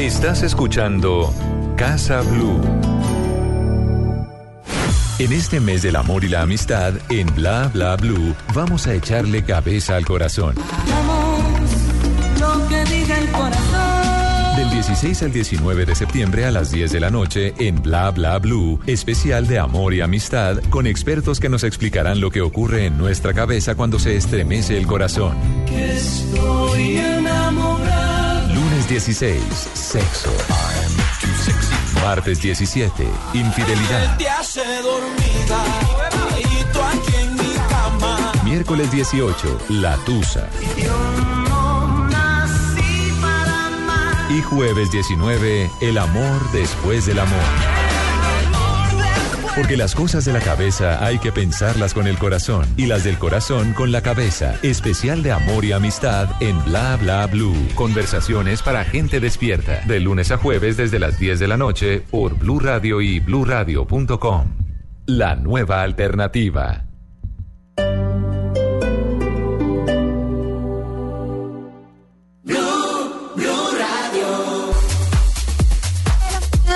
Estás escuchando Casa Blue. En este mes del amor y la amistad, en Bla Bla Blue, vamos a echarle cabeza al corazón. lo que diga el corazón. Del 16 al 19 de septiembre a las 10 de la noche en Bla Bla Blue, especial de amor y amistad con expertos que nos explicarán lo que ocurre en nuestra cabeza cuando se estremece el corazón. Que estoy enamorado. Lunes 16, sexo. Martes 17, infidelidad. Miércoles 18, la tusa. Y jueves 19, el amor después del amor. Porque las cosas de la cabeza hay que pensarlas con el corazón y las del corazón con la cabeza. Especial de amor y amistad en Bla Bla Blue. Conversaciones para gente despierta. De lunes a jueves desde las 10 de la noche por Blue Radio y bluradio.com. La nueva alternativa.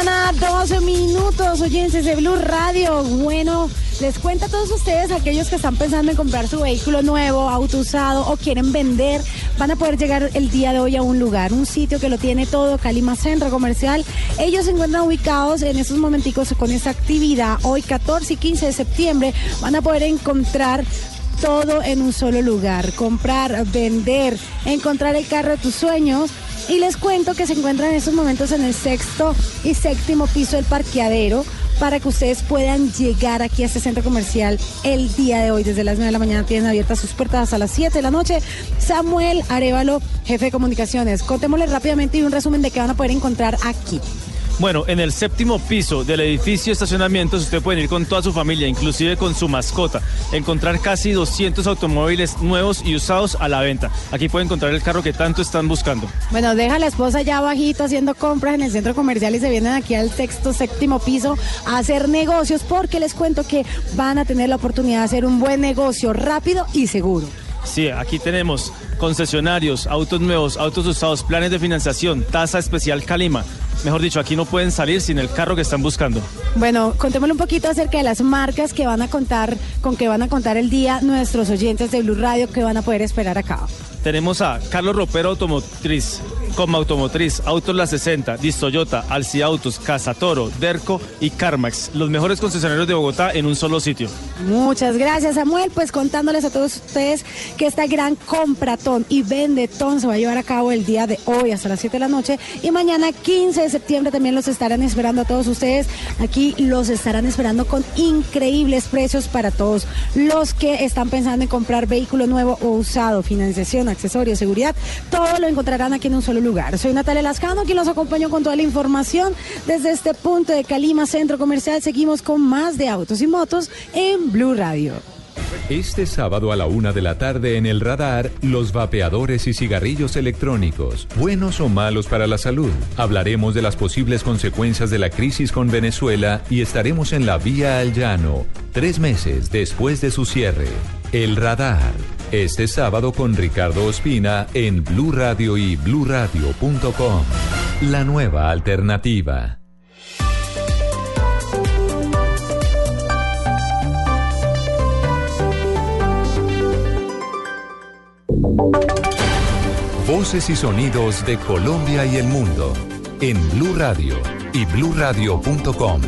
Mañana, 12 minutos, oyentes de Blue Radio. Bueno, les cuento a todos ustedes, aquellos que están pensando en comprar su vehículo nuevo, auto usado o quieren vender, van a poder llegar el día de hoy a un lugar, un sitio que lo tiene todo, Calima Centro Comercial. Ellos se encuentran ubicados en estos momenticos con esta actividad. Hoy, 14 y 15 de septiembre, van a poder encontrar todo en un solo lugar. Comprar, vender, encontrar el carro de tus sueños. Y les cuento que se encuentran en estos momentos en el sexto y séptimo piso del parqueadero para que ustedes puedan llegar aquí a este centro comercial el día de hoy. Desde las 9 de la mañana tienen abiertas sus puertas hasta las 7 de la noche. Samuel Arevalo, jefe de comunicaciones. Contémosles rápidamente y un resumen de qué van a poder encontrar aquí. Bueno, en el séptimo piso del edificio de estacionamientos usted puede ir con toda su familia, inclusive con su mascota. Encontrar casi 200 automóviles nuevos y usados a la venta. Aquí puede encontrar el carro que tanto están buscando. Bueno, deja a la esposa ya bajito haciendo compras en el centro comercial y se vienen aquí al sexto, séptimo piso a hacer negocios porque les cuento que van a tener la oportunidad de hacer un buen negocio rápido y seguro. Sí, aquí tenemos concesionarios, autos nuevos, autos usados, planes de financiación, tasa especial Calima. Mejor dicho, aquí no pueden salir sin el carro que están buscando. Bueno, contémosle un poquito acerca de las marcas que van a contar, con que van a contar el día nuestros oyentes de Blue Radio que van a poder esperar acá. Tenemos a Carlos Ropero Automotriz, Coma Automotriz, Autos La 60, Dis Toyota, Alci Autos, Casa Toro, Derco y Carmax. Los mejores concesionarios de Bogotá en un solo sitio. Muchas gracias, Samuel. Pues contándoles a todos ustedes que esta gran y vendetón se va a llevar a cabo el día de hoy hasta las 7 de la noche y mañana 15 de septiembre también los estarán esperando a todos ustedes. Aquí los estarán esperando con increíbles precios para todos los que están pensando en comprar vehículo nuevo o usado, financiación, accesorios, seguridad. Todo lo encontrarán aquí en un solo lugar. Soy Natalia Lascano, quien los acompaño con toda la información desde este punto de Calima Centro Comercial. Seguimos con más de autos y motos en Blue Radio. Este sábado a la una de la tarde en el radar, los vapeadores y cigarrillos electrónicos, buenos o malos para la salud. Hablaremos de las posibles consecuencias de la crisis con Venezuela y estaremos en la vía al llano, tres meses después de su cierre. El radar. Este sábado con Ricardo Ospina en Blue Radio y bluradio.com. La nueva alternativa. Voces y sonidos de Colombia y el mundo en Blue Radio y bluradio.com,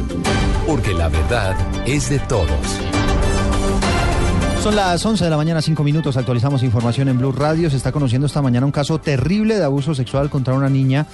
porque la verdad es de todos. Son las 11 de la mañana, 5 minutos. Actualizamos información en Blue Radio. Se está conociendo esta mañana un caso terrible de abuso sexual contra una niña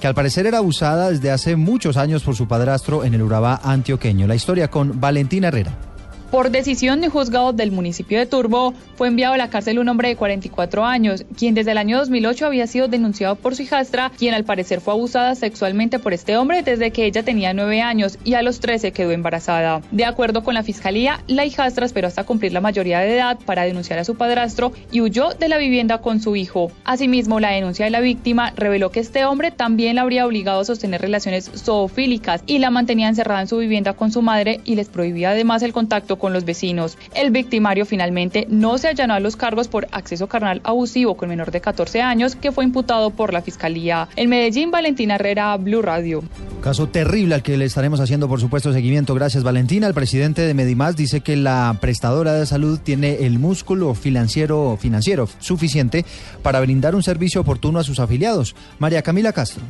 que al parecer era abusada desde hace muchos años por su padrastro en el Urabá antioqueño. La historia con Valentina Herrera. Por decisión de juzgado del municipio de Turbo, fue enviado a la cárcel un hombre de 44 años, quien desde el año 2008 había sido denunciado por su hijastra, quien al parecer fue abusada sexualmente por este hombre desde que ella tenía 9 años y a los 13 quedó embarazada. De acuerdo con la fiscalía, la hijastra esperó hasta cumplir la mayoría de edad para denunciar a su padrastro y huyó de la vivienda con su hijo. Asimismo, la denuncia de la víctima reveló que este hombre también la habría obligado a sostener relaciones zoofílicas y la mantenía encerrada en su vivienda con su madre y les prohibía además el contacto con los vecinos. El victimario finalmente no se allanó a los cargos por acceso carnal abusivo con menor de 14 años que fue imputado por la fiscalía. En Medellín, Valentina Herrera, Blue Radio. Caso terrible al que le estaremos haciendo, por supuesto, seguimiento. Gracias, Valentina. El presidente de Medimás dice que la prestadora de salud tiene el músculo financiero, financiero suficiente para brindar un servicio oportuno a sus afiliados. María Camila Castro.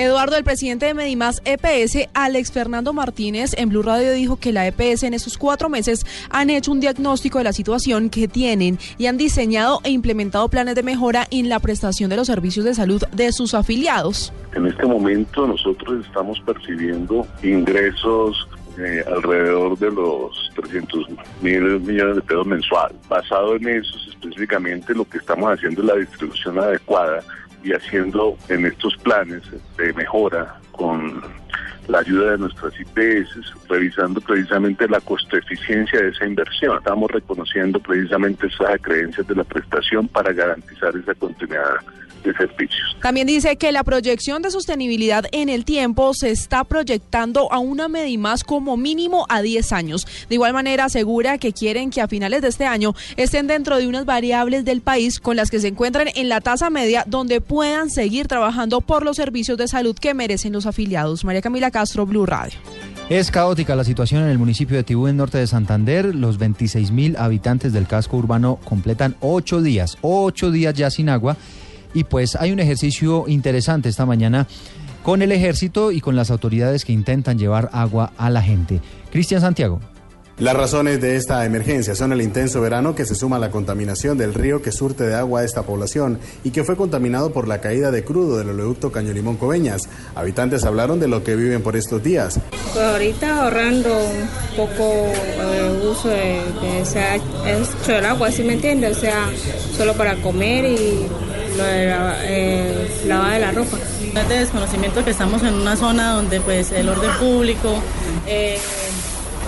Eduardo, el presidente de Medimás EPS, Alex Fernando Martínez, en Blue Radio dijo que la EPS en esos cuatro meses han hecho un diagnóstico de la situación que tienen y han diseñado e implementado planes de mejora en la prestación de los servicios de salud de sus afiliados. En este momento nosotros estamos percibiendo ingresos eh, alrededor de los 300 mil millones de pesos mensual. Basado en eso, específicamente lo que estamos haciendo es la distribución adecuada y haciendo en estos planes de mejora con la ayuda de nuestras IPS, revisando precisamente la costo eficiencia de esa inversión. Estamos reconociendo precisamente esas creencias de la prestación para garantizar esa continuidad de servicios. También dice que la proyección de sostenibilidad en el tiempo se está proyectando a una Medimás como mínimo a 10 años. De igual manera asegura que quieren que a finales de este año estén dentro de unas variables del país con las que se encuentran en la tasa media donde puedan seguir trabajando por los servicios de salud que merecen los afiliados. María Camila Castro, Blue Radio. Es caótica la situación en el municipio de Tibú, en norte de Santander. Los 26 mil habitantes del casco urbano completan ocho días, ocho días ya sin agua. Y pues hay un ejercicio interesante esta mañana con el ejército y con las autoridades que intentan llevar agua a la gente. Cristian Santiago. Las razones de esta emergencia son el intenso verano que se suma a la contaminación del río que surte de agua a esta población y que fue contaminado por la caída de crudo del oleoducto Caño Limón Coveñas. Habitantes hablaron de lo que viven por estos días. Pues ahorita ahorrando un poco eh, uso de, de sea, hecho el agua, ¿sí me entiendes? O sea, solo para comer y lo de la, eh, de la ropa. Es de desconocimiento que estamos en una zona donde pues el orden público, eh,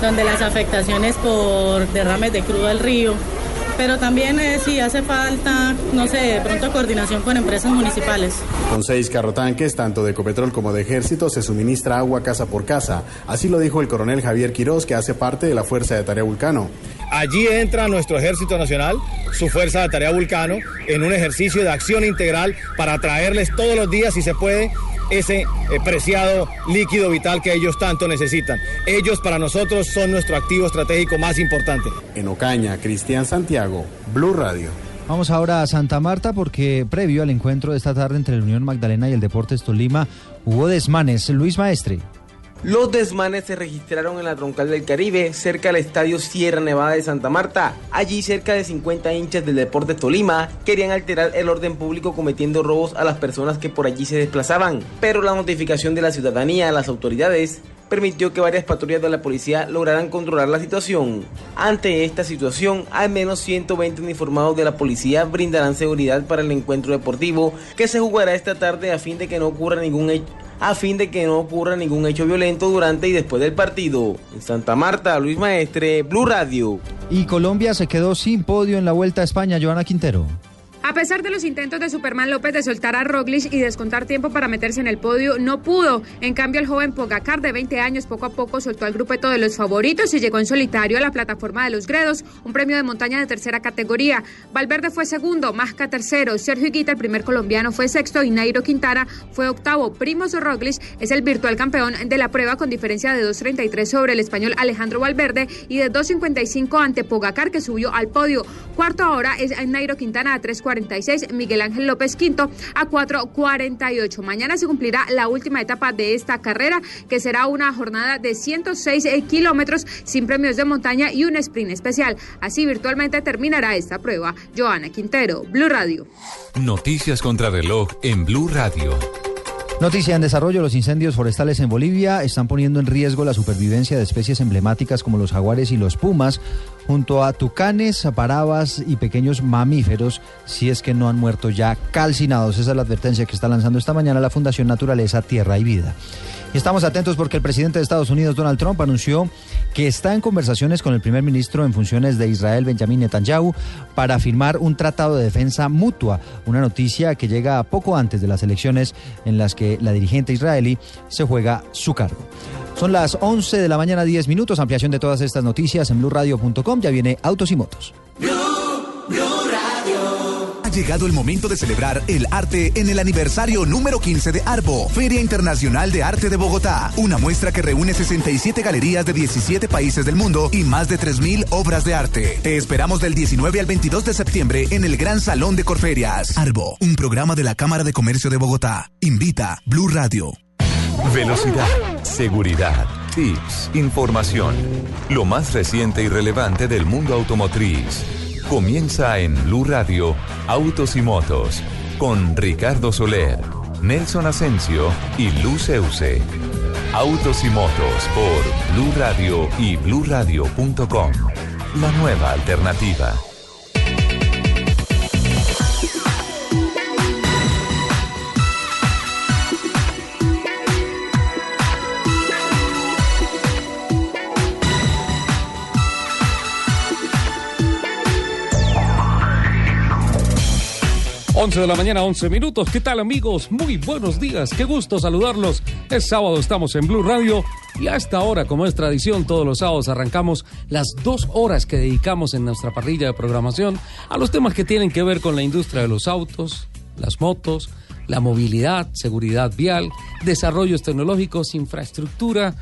donde las afectaciones por derrames de crudo al río, pero también eh, sí hace falta, no sé, de pronto coordinación con empresas municipales. Con seis carrotanques, tanto de Ecopetrol como de Ejército, se suministra agua casa por casa. Así lo dijo el coronel Javier Quirós, que hace parte de la Fuerza de Tarea Vulcano. Allí entra nuestro Ejército Nacional, su Fuerza de Tarea Vulcano, en un ejercicio de acción integral para traerles todos los días, si se puede, ese eh, preciado líquido vital que ellos tanto necesitan. Ellos para nosotros son nuestro activo estratégico más importante. En Ocaña, Cristian Santiago, Blue Radio. Vamos ahora a Santa Marta porque previo al encuentro de esta tarde entre la Unión Magdalena y el Deportes Tolima hubo desmanes. Luis Maestre. Los desmanes se registraron en la troncal del Caribe, cerca del estadio Sierra Nevada de Santa Marta. Allí cerca de 50 hinchas del Deportes Tolima querían alterar el orden público cometiendo robos a las personas que por allí se desplazaban. Pero la notificación de la ciudadanía a las autoridades permitió que varias patrullas de la policía lograran controlar la situación. Ante esta situación, al menos 120 uniformados de la policía brindarán seguridad para el encuentro deportivo que se jugará esta tarde a fin de que no ocurra ningún hecho a fin de que no ocurra ningún hecho violento durante y después del partido. En Santa Marta, Luis Maestre, Blue Radio. Y Colombia se quedó sin podio en la Vuelta a España, Joana Quintero. A pesar de los intentos de Superman López de soltar a Roglic y descontar tiempo para meterse en el podio, no pudo. En cambio, el joven Pogacar de 20 años poco a poco soltó al grupeto de los favoritos y llegó en solitario a la plataforma de los Gredos, un premio de montaña de tercera categoría. Valverde fue segundo, Masca tercero, Sergio Higuita, el primer colombiano, fue sexto y Nairo Quintana fue octavo. Primos Roglic es el virtual campeón de la prueba con diferencia de 2.33 sobre el español Alejandro Valverde y de 2.55 ante Pogacar que subió al podio. Cuarto ahora es Nairo Quintana a 3.40 Miguel Ángel López Quinto a 4.48. Mañana se cumplirá la última etapa de esta carrera, que será una jornada de 106 kilómetros sin premios de montaña y un sprint especial. Así virtualmente terminará esta prueba. Joana Quintero, Blue Radio. Noticias contra reloj en Blue Radio. Noticia en desarrollo, los incendios forestales en Bolivia están poniendo en riesgo la supervivencia de especies emblemáticas como los jaguares y los pumas, junto a tucanes, parabas y pequeños mamíferos, si es que no han muerto ya calcinados. Esa es la advertencia que está lanzando esta mañana la Fundación Naturaleza, Tierra y Vida. Estamos atentos porque el presidente de Estados Unidos, Donald Trump, anunció que está en conversaciones con el primer ministro en funciones de Israel, Benjamin Netanyahu, para firmar un tratado de defensa mutua. Una noticia que llega poco antes de las elecciones en las que la dirigente israelí se juega su cargo. Son las 11 de la mañana, 10 minutos. Ampliación de todas estas noticias en blurradio.com. Ya viene Autos y Motos. Llegado el momento de celebrar el arte en el aniversario número 15 de ARBO, Feria Internacional de Arte de Bogotá. Una muestra que reúne 67 galerías de 17 países del mundo y más de 3.000 obras de arte. Te esperamos del 19 al 22 de septiembre en el Gran Salón de Corferias. ARBO, un programa de la Cámara de Comercio de Bogotá. Invita Blue Radio. Velocidad, seguridad, tips, información. Lo más reciente y relevante del mundo automotriz. Comienza en Blue Radio, Autos y Motos, con Ricardo Soler, Nelson Asensio y Luz Euse. Autos y Motos por Blue Radio y bluradio.com. La nueva alternativa. Once de la mañana, 11 minutos. ¿Qué tal amigos? Muy buenos días. Qué gusto saludarlos. Es sábado, estamos en Blue Radio y a esta hora, como es tradición, todos los sábados arrancamos las dos horas que dedicamos en nuestra parrilla de programación a los temas que tienen que ver con la industria de los autos, las motos, la movilidad, seguridad vial, desarrollos tecnológicos, infraestructura,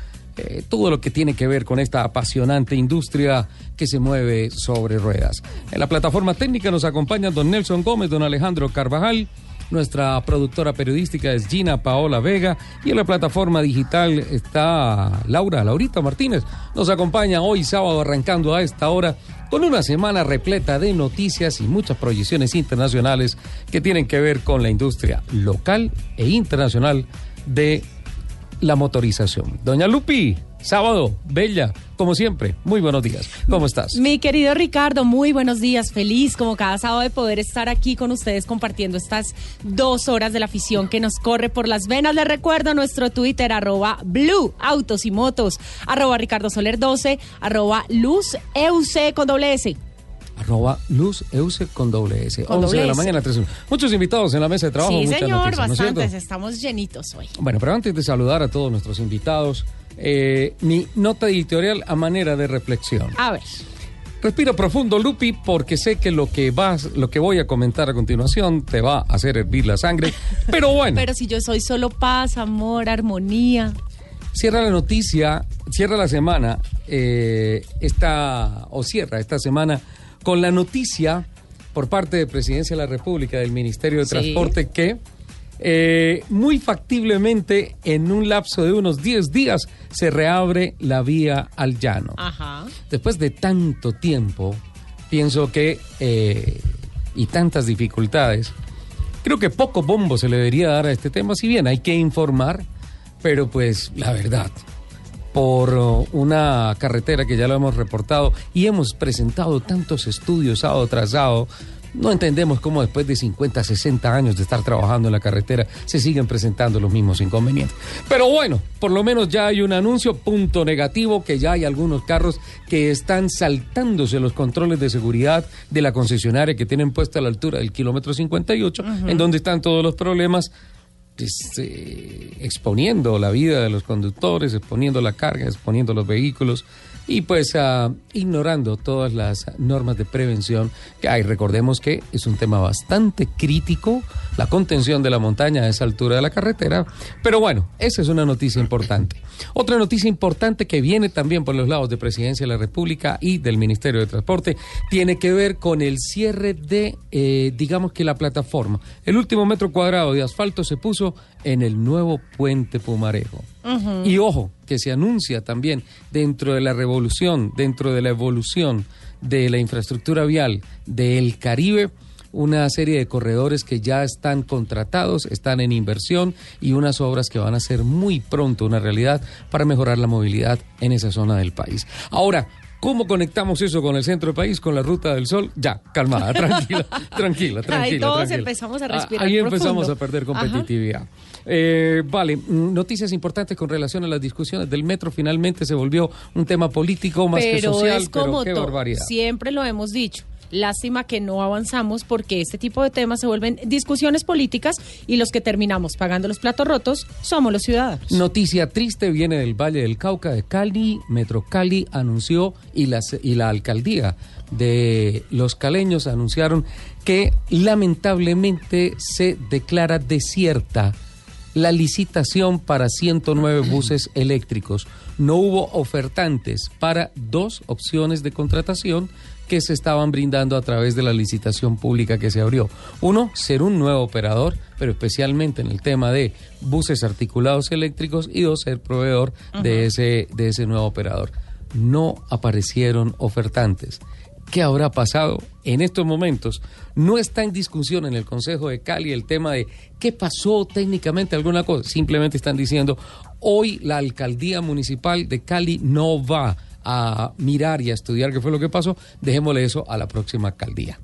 eh, todo lo que tiene que ver con esta apasionante industria que se mueve sobre ruedas. En la plataforma técnica nos acompañan don Nelson Gómez, don Alejandro Carvajal. Nuestra productora periodística es Gina Paola Vega y en la plataforma digital está Laura, Laurita Martínez. Nos acompaña hoy sábado arrancando a esta hora con una semana repleta de noticias y muchas proyecciones internacionales que tienen que ver con la industria local e internacional de la motorización. Doña Lupi, sábado, bella, como siempre, muy buenos días. ¿Cómo estás? Mi querido Ricardo, muy buenos días. Feliz como cada sábado de poder estar aquí con ustedes compartiendo estas dos horas de la afición que nos corre por las venas. Les recuerdo nuestro Twitter, arroba Blue Autos y Motos, arroba Ricardo Soler 12, arroba Luz EUC con doble S arroba Luz Euse con doble S. Con 11 doble de la S. mañana, tres. Muchos invitados en la mesa de trabajo. Sí, muchas señor, noticias, ¿no es cierto? bastantes. Estamos llenitos hoy. Bueno, pero antes de saludar a todos nuestros invitados, eh, mi nota editorial a manera de reflexión. A ver. Respiro profundo, Lupi, porque sé que lo que vas, lo que voy a comentar a continuación te va a hacer hervir la sangre. Pero bueno, Pero si yo soy solo paz, amor, armonía. cierra la noticia, cierra la semana, eh, esta, o cierra esta semana con la noticia por parte de Presidencia de la República, del Ministerio de Sí. Transporte, que eh, muy factiblemente en un lapso de unos 10 días se reabre la vía al llano. Ajá. Después de tanto tiempo, pienso que, eh, y tantas dificultades, creo que poco bombo se le debería dar a este tema, si bien hay que informar, pero pues la verdad, por uh, una carretera que ya lo hemos reportado y hemos presentado tantos estudios sábado tras sábado, no entendemos cómo después de 50, 60 años de estar trabajando en la carretera se siguen presentando los mismos inconvenientes. Pero bueno, por lo menos ya hay un anuncio, punto negativo, que ya hay algunos carros que están saltándose los controles de seguridad de la concesionaria que tienen puesta a la altura del kilómetro 58, Ujú. en donde están todos los problemas eh, exponiendo la vida de los conductores, exponiendo la carga, exponiendo los vehículos y pues ah, ignorando todas las normas de prevención que hay. Recordemos que es un tema bastante crítico la contención de la montaña a esa altura de la carretera, pero bueno, esa es una noticia importante. Otra noticia importante que viene también por los lados de Presidencia de la República y del Ministerio de Transporte tiene que ver con el cierre de, eh, digamos que la plataforma. El último metro cuadrado de asfalto se puso en el nuevo puente Pumarejo. Y ojo, que se anuncia también dentro de la revolución, dentro de la evolución de la infraestructura vial del Caribe, una serie de corredores que ya están contratados, están en inversión y unas obras que van a ser muy pronto una realidad para mejorar la movilidad en esa zona del país. Ahora, ¿Cómo conectamos eso con el centro del país, con la Ruta del Sol? Ya, calmada, tranquila, tranquila, tranquila. Ahí todos tranquila. empezamos a Ah, respirar Ahí empezamos a perder Ajá. Eh, vale, mm, noticias importantes con relación a las discusiones del metro. Finalmente se volvió un tema político más que social, es como pero qué todo. barbaridad. Siempre lo hemos dicho. Lástima que no avanzamos porque este tipo de temas se vuelven discusiones políticas y los que terminamos pagando los platos rotos somos los ciudadanos. Noticia triste viene del Valle del Cauca de Cali. Metro Cali anunció y, las, y la alcaldía de los caleños anunciaron que lamentablemente se declara desierta la licitación para 109 buses eléctricos. No hubo ofertantes para dos opciones de contratación que se estaban brindando a través de la licitación pública que se abrió. Uno, ser un nuevo operador, pero especialmente en el tema de buses articulados eléctricos, y dos, ser proveedor de, ese, de ese nuevo operador. No aparecieron ofertantes. ¿Qué habrá pasado en estos momentos? No está en discusión en el Consejo de Cali el tema de qué pasó técnicamente alguna cosa. Simplemente están diciendo, hoy la alcaldía municipal de Cali no va a mirar y a estudiar qué fue lo que pasó. Dejémosle eso a la próxima alcaldía.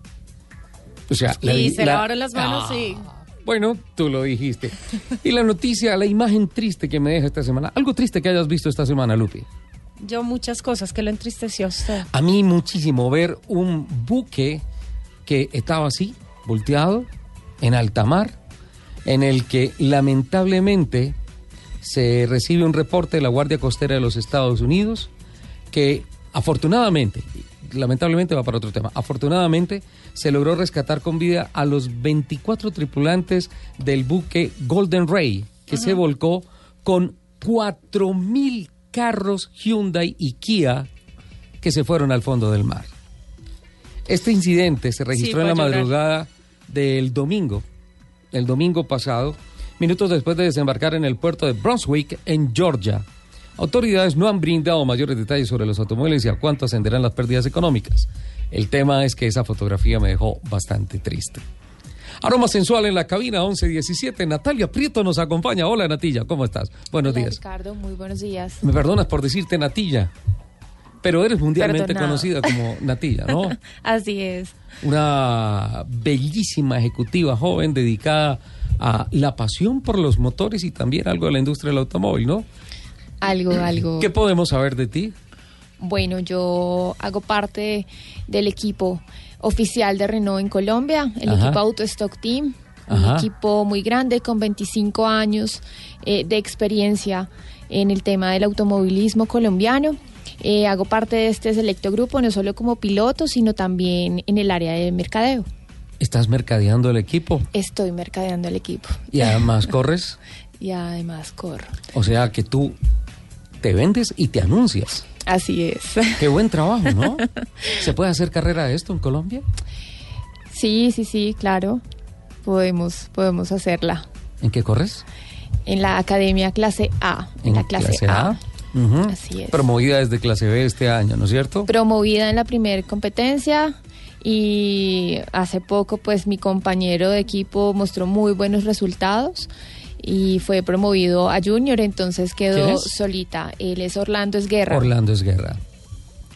O sea, la- y se la- lavaron las manos Ah, y... Bueno, tú lo dijiste. Y la noticia, la imagen triste que me deja esta semana. Algo triste que hayas visto esta semana, Lupi. Yo muchas cosas que lo entristeció a usted. A mí muchísimo ver un buque que estaba así, volteado, en alta mar, en el que lamentablemente se recibe un reporte de la Guardia Costera de los Estados Unidos que afortunadamente, lamentablemente va para otro tema, afortunadamente se logró rescatar con vida a los 24 tripulantes del buque Golden Ray, que se volcó con 4.000 carros Hyundai y Kia que se fueron al fondo del mar. Este incidente se registró Sí, en la madrugada del domingo, el domingo pasado, minutos después de desembarcar en el puerto de Brunswick, en Georgia. Autoridades no han brindado mayores detalles sobre los automóviles y a cuánto ascenderán las pérdidas económicas. El tema es que esa fotografía me dejó bastante triste. Aroma sensual en la cabina 1117. Natalia Prieto nos acompaña. Hola Natilla, ¿cómo estás? Buenos Hola, días. Ricardo, muy buenos días. Me perdonas por decirte Natilla, pero eres mundialmente Perdonado. conocida como Natilla, ¿no? Así es. Una bellísima ejecutiva joven dedicada a la pasión por los motores y también algo de la industria del automóvil, ¿no? Algo, algo. ¿Qué podemos saber de ti? Bueno, yo hago parte del equipo oficial de Renault en Colombia, el Ajá. equipo Auto Stock Team, un equipo muy grande con 25 años eh, de experiencia en el tema del automovilismo colombiano. Eh, hago parte de este selecto grupo no solo como piloto, sino también en el área de mercadeo. Estás mercadeando el equipo Estoy mercadeando el equipo y además corres, y además corro. o sea que tú te vendes y te anuncias. Así es. Qué buen trabajo, ¿no? ¿Se puede hacer carrera de esto en Colombia? Sí, sí, sí, claro. Podemos, podemos hacerla. ¿En qué corres? En la academia clase A. En, la clase, A. Ujú. Así es. Promovida desde clase B este año, ¿no es cierto? Promovida en la primera competencia y hace poco pues mi compañero de equipo mostró muy buenos resultados y fue promovido a junior, entonces ¿Quién quedó es? solita. Él es Orlando Esguerra. Orlando Esguerra.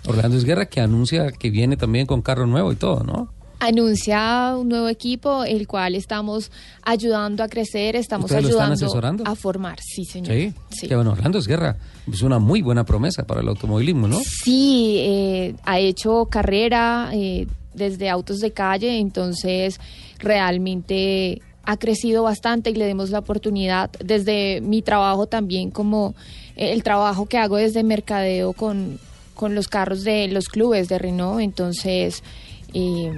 Orlando Esguerra que anuncia que viene también con carro nuevo y todo, ¿no? Anuncia un nuevo equipo, el cual estamos ayudando a crecer, estamos ¿Ustedes lo están ayudando a formar. Sí, señor. Sí. Sí. Que bueno, Orlando Esguerra es una muy buena promesa para el automovilismo, ¿no? Sí, eh, ha hecho carrera eh, desde autos de calle, entonces realmente ha crecido bastante y le demos la oportunidad desde mi trabajo también como eh, el trabajo que hago desde mercadeo con, con los carros de los clubes de Renault, entonces eh,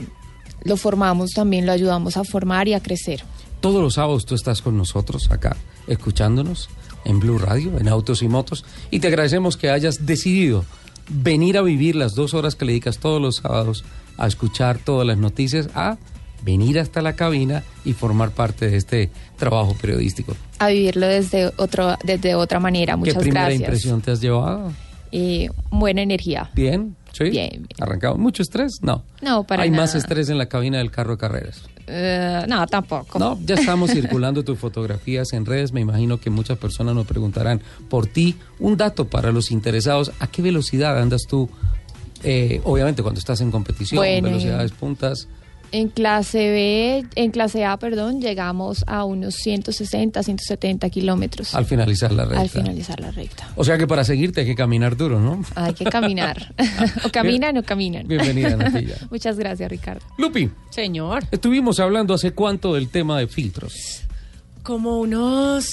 lo formamos también, lo ayudamos a formar y a crecer. Todos los sábados tú estás con nosotros acá, escuchándonos en Blue Radio, en Autos y Motos, y te agradecemos que hayas decidido venir a vivir las dos horas que le dedicas todos los sábados a escuchar todas las noticias, a venir hasta la cabina y formar parte de este trabajo periodístico. A vivirlo desde, otro, desde otra manera. Muchas ¿Qué primera gracias. impresión te has llevado? Eh, buena energía. Bien. ¿Sí? Bien, bien. ¿Arrancado? ¿Mucho estrés? No. No, para Hay más estrés en la cabina del carro de carreras. Eh, no, tampoco. No, ya estamos circulando tus fotografías en redes. Me imagino que muchas personas nos preguntarán por ti. Un dato para los interesados: ¿a qué velocidad andas tú? Eh, obviamente, cuando estás en competición, Bueno, velocidades puntas. En clase B, en clase A, perdón, llegamos a unos 160, 170 kilómetros Al finalizar la recta. al finalizar la recta. O sea que para seguirte hay que caminar duro, ¿no? Hay que caminar. o caminan o caminan. Bienvenida, Natilla. Muchas gracias, Ricardo. Lupi, Señor. estuvimos hablando hace cuánto del tema de filtros. Como unos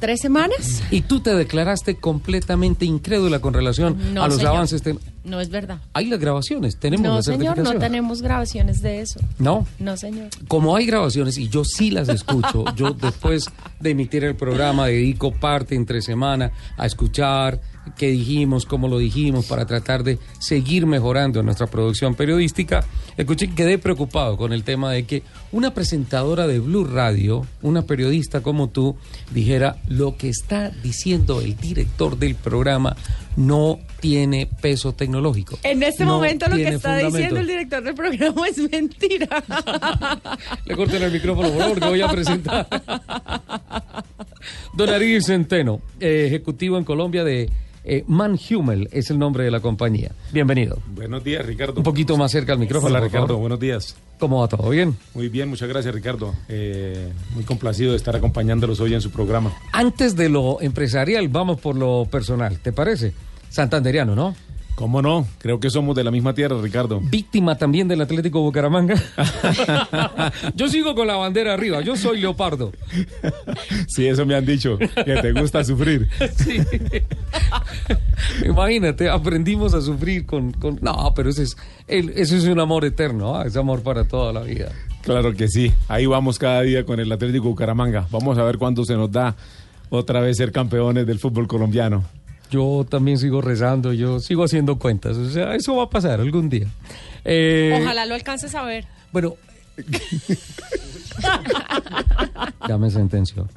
tres semanas. Y tú te declaraste completamente incrédula con relación No, a los señor. avances. No es verdad. Hay las grabaciones, tenemos no, la señor, no tenemos grabaciones de eso. No. No, señor. Como hay grabaciones y yo sí las escucho, yo después de emitir el programa dedico parte entre semana a escuchar qué dijimos, cómo lo dijimos, para tratar de seguir mejorando nuestra producción periodística. Escuché que quedé preocupado con el tema de que una presentadora de Blue Radio, una periodista como tú, dijera lo que está diciendo el director del programa no tiene peso tecnológico. En este No momento lo que está fundamento. diciendo el director del programa es mentira. Le corten el micrófono, por favor, que voy a presentar. Don Ariel Centeno, eh, ejecutivo en Colombia de eh, Manhumel, es el nombre de la compañía. Bienvenido. Buenos días, Ricardo. Un poquito más cerca al micrófono. Hola, por Ricardo. favor. Buenos días. ¿Cómo va todo? ¿Bien? Muy bien, muchas gracias, Ricardo. Eh, muy complacido de estar acompañándolos hoy en su programa. Antes de lo empresarial, vamos por lo personal, ¿te parece? Santanderiano, ¿no? ¿Cómo no? Creo que somos de la misma tierra, Ricardo. Víctima también del Atlético Bucaramanga. yo sigo con la bandera arriba, yo soy Leopardo. Sí, eso me han dicho, que te gusta sufrir. Sí. Imagínate, aprendimos a sufrir con... con- No, pero ese es, el- eso es un amor eterno, ¿ah? es amor para toda la vida. Claro que sí. Ahí vamos cada día con el Atlético Bucaramanga. Vamos a ver cuándo se nos da otra vez ser campeones del fútbol colombiano. Yo también sigo rezando, yo sigo haciendo cuentas, o sea, eso va a pasar algún día. Eh, Ojalá lo alcances a ver. Bueno, ya me sentenció.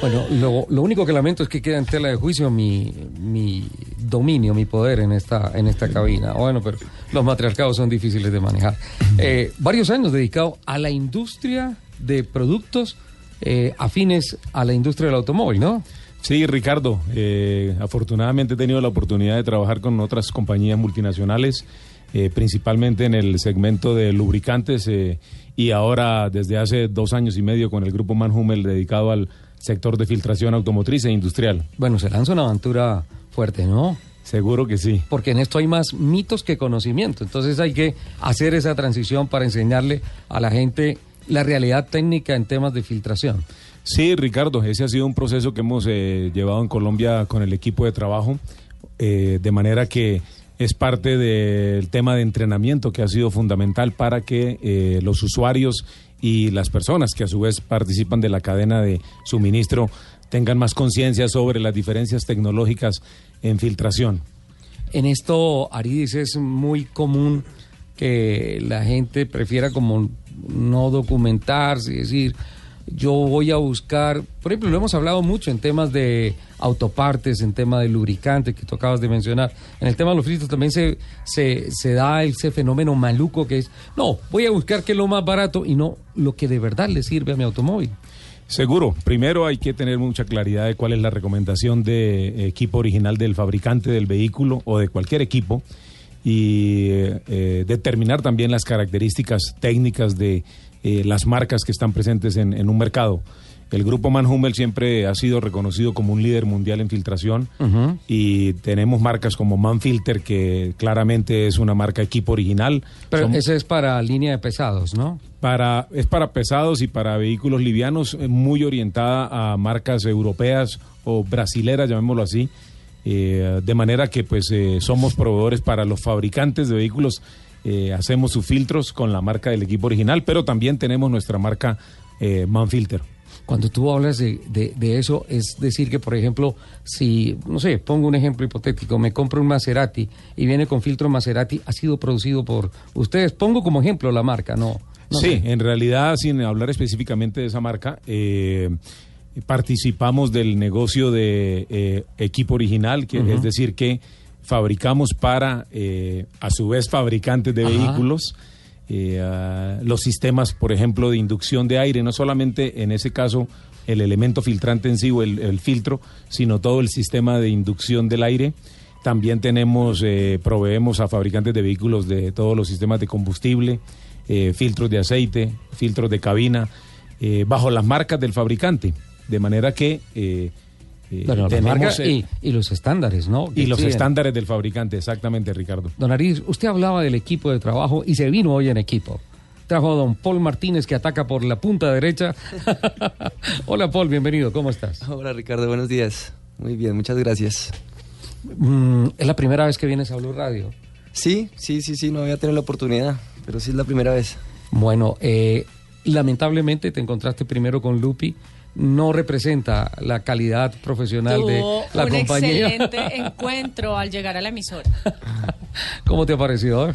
Bueno, lo, lo único que lamento es que queda en tela de juicio mi, mi dominio, mi poder en esta, en esta cabina. Bueno, pero los matriarcados son difíciles de manejar. Eh, varios años dedicado a la industria de productos eh, afines a la industria del automóvil, ¿no? Sí, Ricardo. eh, afortunadamente he tenido la oportunidad de trabajar con otras compañías multinacionales, eh, principalmente en el segmento de lubricantes eh, y ahora desde hace dos años y medio con el grupo Manhumel dedicado al sector de filtración automotriz e industrial. Bueno, se lanza una aventura fuerte, ¿no? Seguro que sí. Porque en esto hay más mitos que conocimiento. Entonces hay que hacer esa transición para enseñarle a la gente la realidad técnica en temas de filtración. Sí, Ricardo, ese ha sido un proceso que hemos eh, llevado en Colombia con el equipo de trabajo, eh, de manera que es parte del tema de entrenamiento que ha sido fundamental para que eh, los usuarios y las personas que a su vez participan de la cadena de suministro tengan más conciencia sobre las diferencias tecnológicas en filtración. En esto, Aridis, es muy común que la gente prefiera como no documentarse, es decir, yo voy a buscar, por ejemplo, lo hemos hablado mucho en temas de autopartes, en tema de lubricante que tú acabas de mencionar. En el tema de los fritos también se, se, da ese fenómeno maluco que es, no, voy a buscar qué es lo más barato y no lo que de verdad le sirve a mi automóvil. Seguro. Primero hay que tener mucha claridad de cuál es la recomendación de equipo original del fabricante del vehículo o de cualquier equipo y eh, eh, determinar también las características técnicas de eh, las marcas que están presentes en, en un mercado. El grupo Manhumel siempre ha sido reconocido como un líder mundial en filtración y tenemos marcas como Manfilter que claramente es una marca equipo original. Pero Son- ese es para línea de pesados, ¿no? para, es para pesados y para vehículos livianos, eh, muy orientada a marcas europeas o brasileras, llamémoslo así, eh, de manera que pues eh, somos proveedores para los fabricantes de vehículos, eh, hacemos sus filtros con la marca del equipo original, pero también tenemos nuestra marca eh, Manfilter. Cuando tú hablas de, de- de eso, es decir que, por ejemplo, si, no sé, pongo un ejemplo hipotético, me compro un Maserati y viene con filtro Maserati, ha sido producido por ustedes. Pongo como ejemplo la marca, no. no sí, sé. en realidad, sin hablar específicamente de esa marca, eh, participamos del negocio de eh, equipo original, que es decir que fabricamos para, eh, a su vez, fabricantes de Ajá. vehículos. eh, los sistemas, por ejemplo, de inducción de aire, no solamente en ese caso el elemento filtrante en sí o el, el filtro, sino todo el sistema de inducción del aire. También tenemos, eh, proveemos a fabricantes de vehículos de todos los sistemas de combustible, eh, filtros de aceite, filtros de cabina, bajo las marcas del fabricante. De manera que Bueno, la tenemos, marca eh, y, y los estándares, ¿no? y los estándares del fabricante, exactamente, Ricardo. Don Ariz, usted hablaba del equipo de trabajo y se vino hoy en equipo. Trajo a don Paul Martínez que ataca por la punta derecha. Hola Paul, bienvenido, ¿cómo estás? Hola Ricardo, buenos días. Muy bien, muchas gracias. Mm, ¿Es la primera vez que vienes a Blue Radio? Sí, sí, sí, sí, no había tenido la oportunidad, pero sí es la primera vez. Bueno, eh, lamentablemente te encontraste primero con Lupi. No representa la calidad profesional de la un compañía. excelente encuentro al llegar a la emisora. ¿Cómo te ha parecido?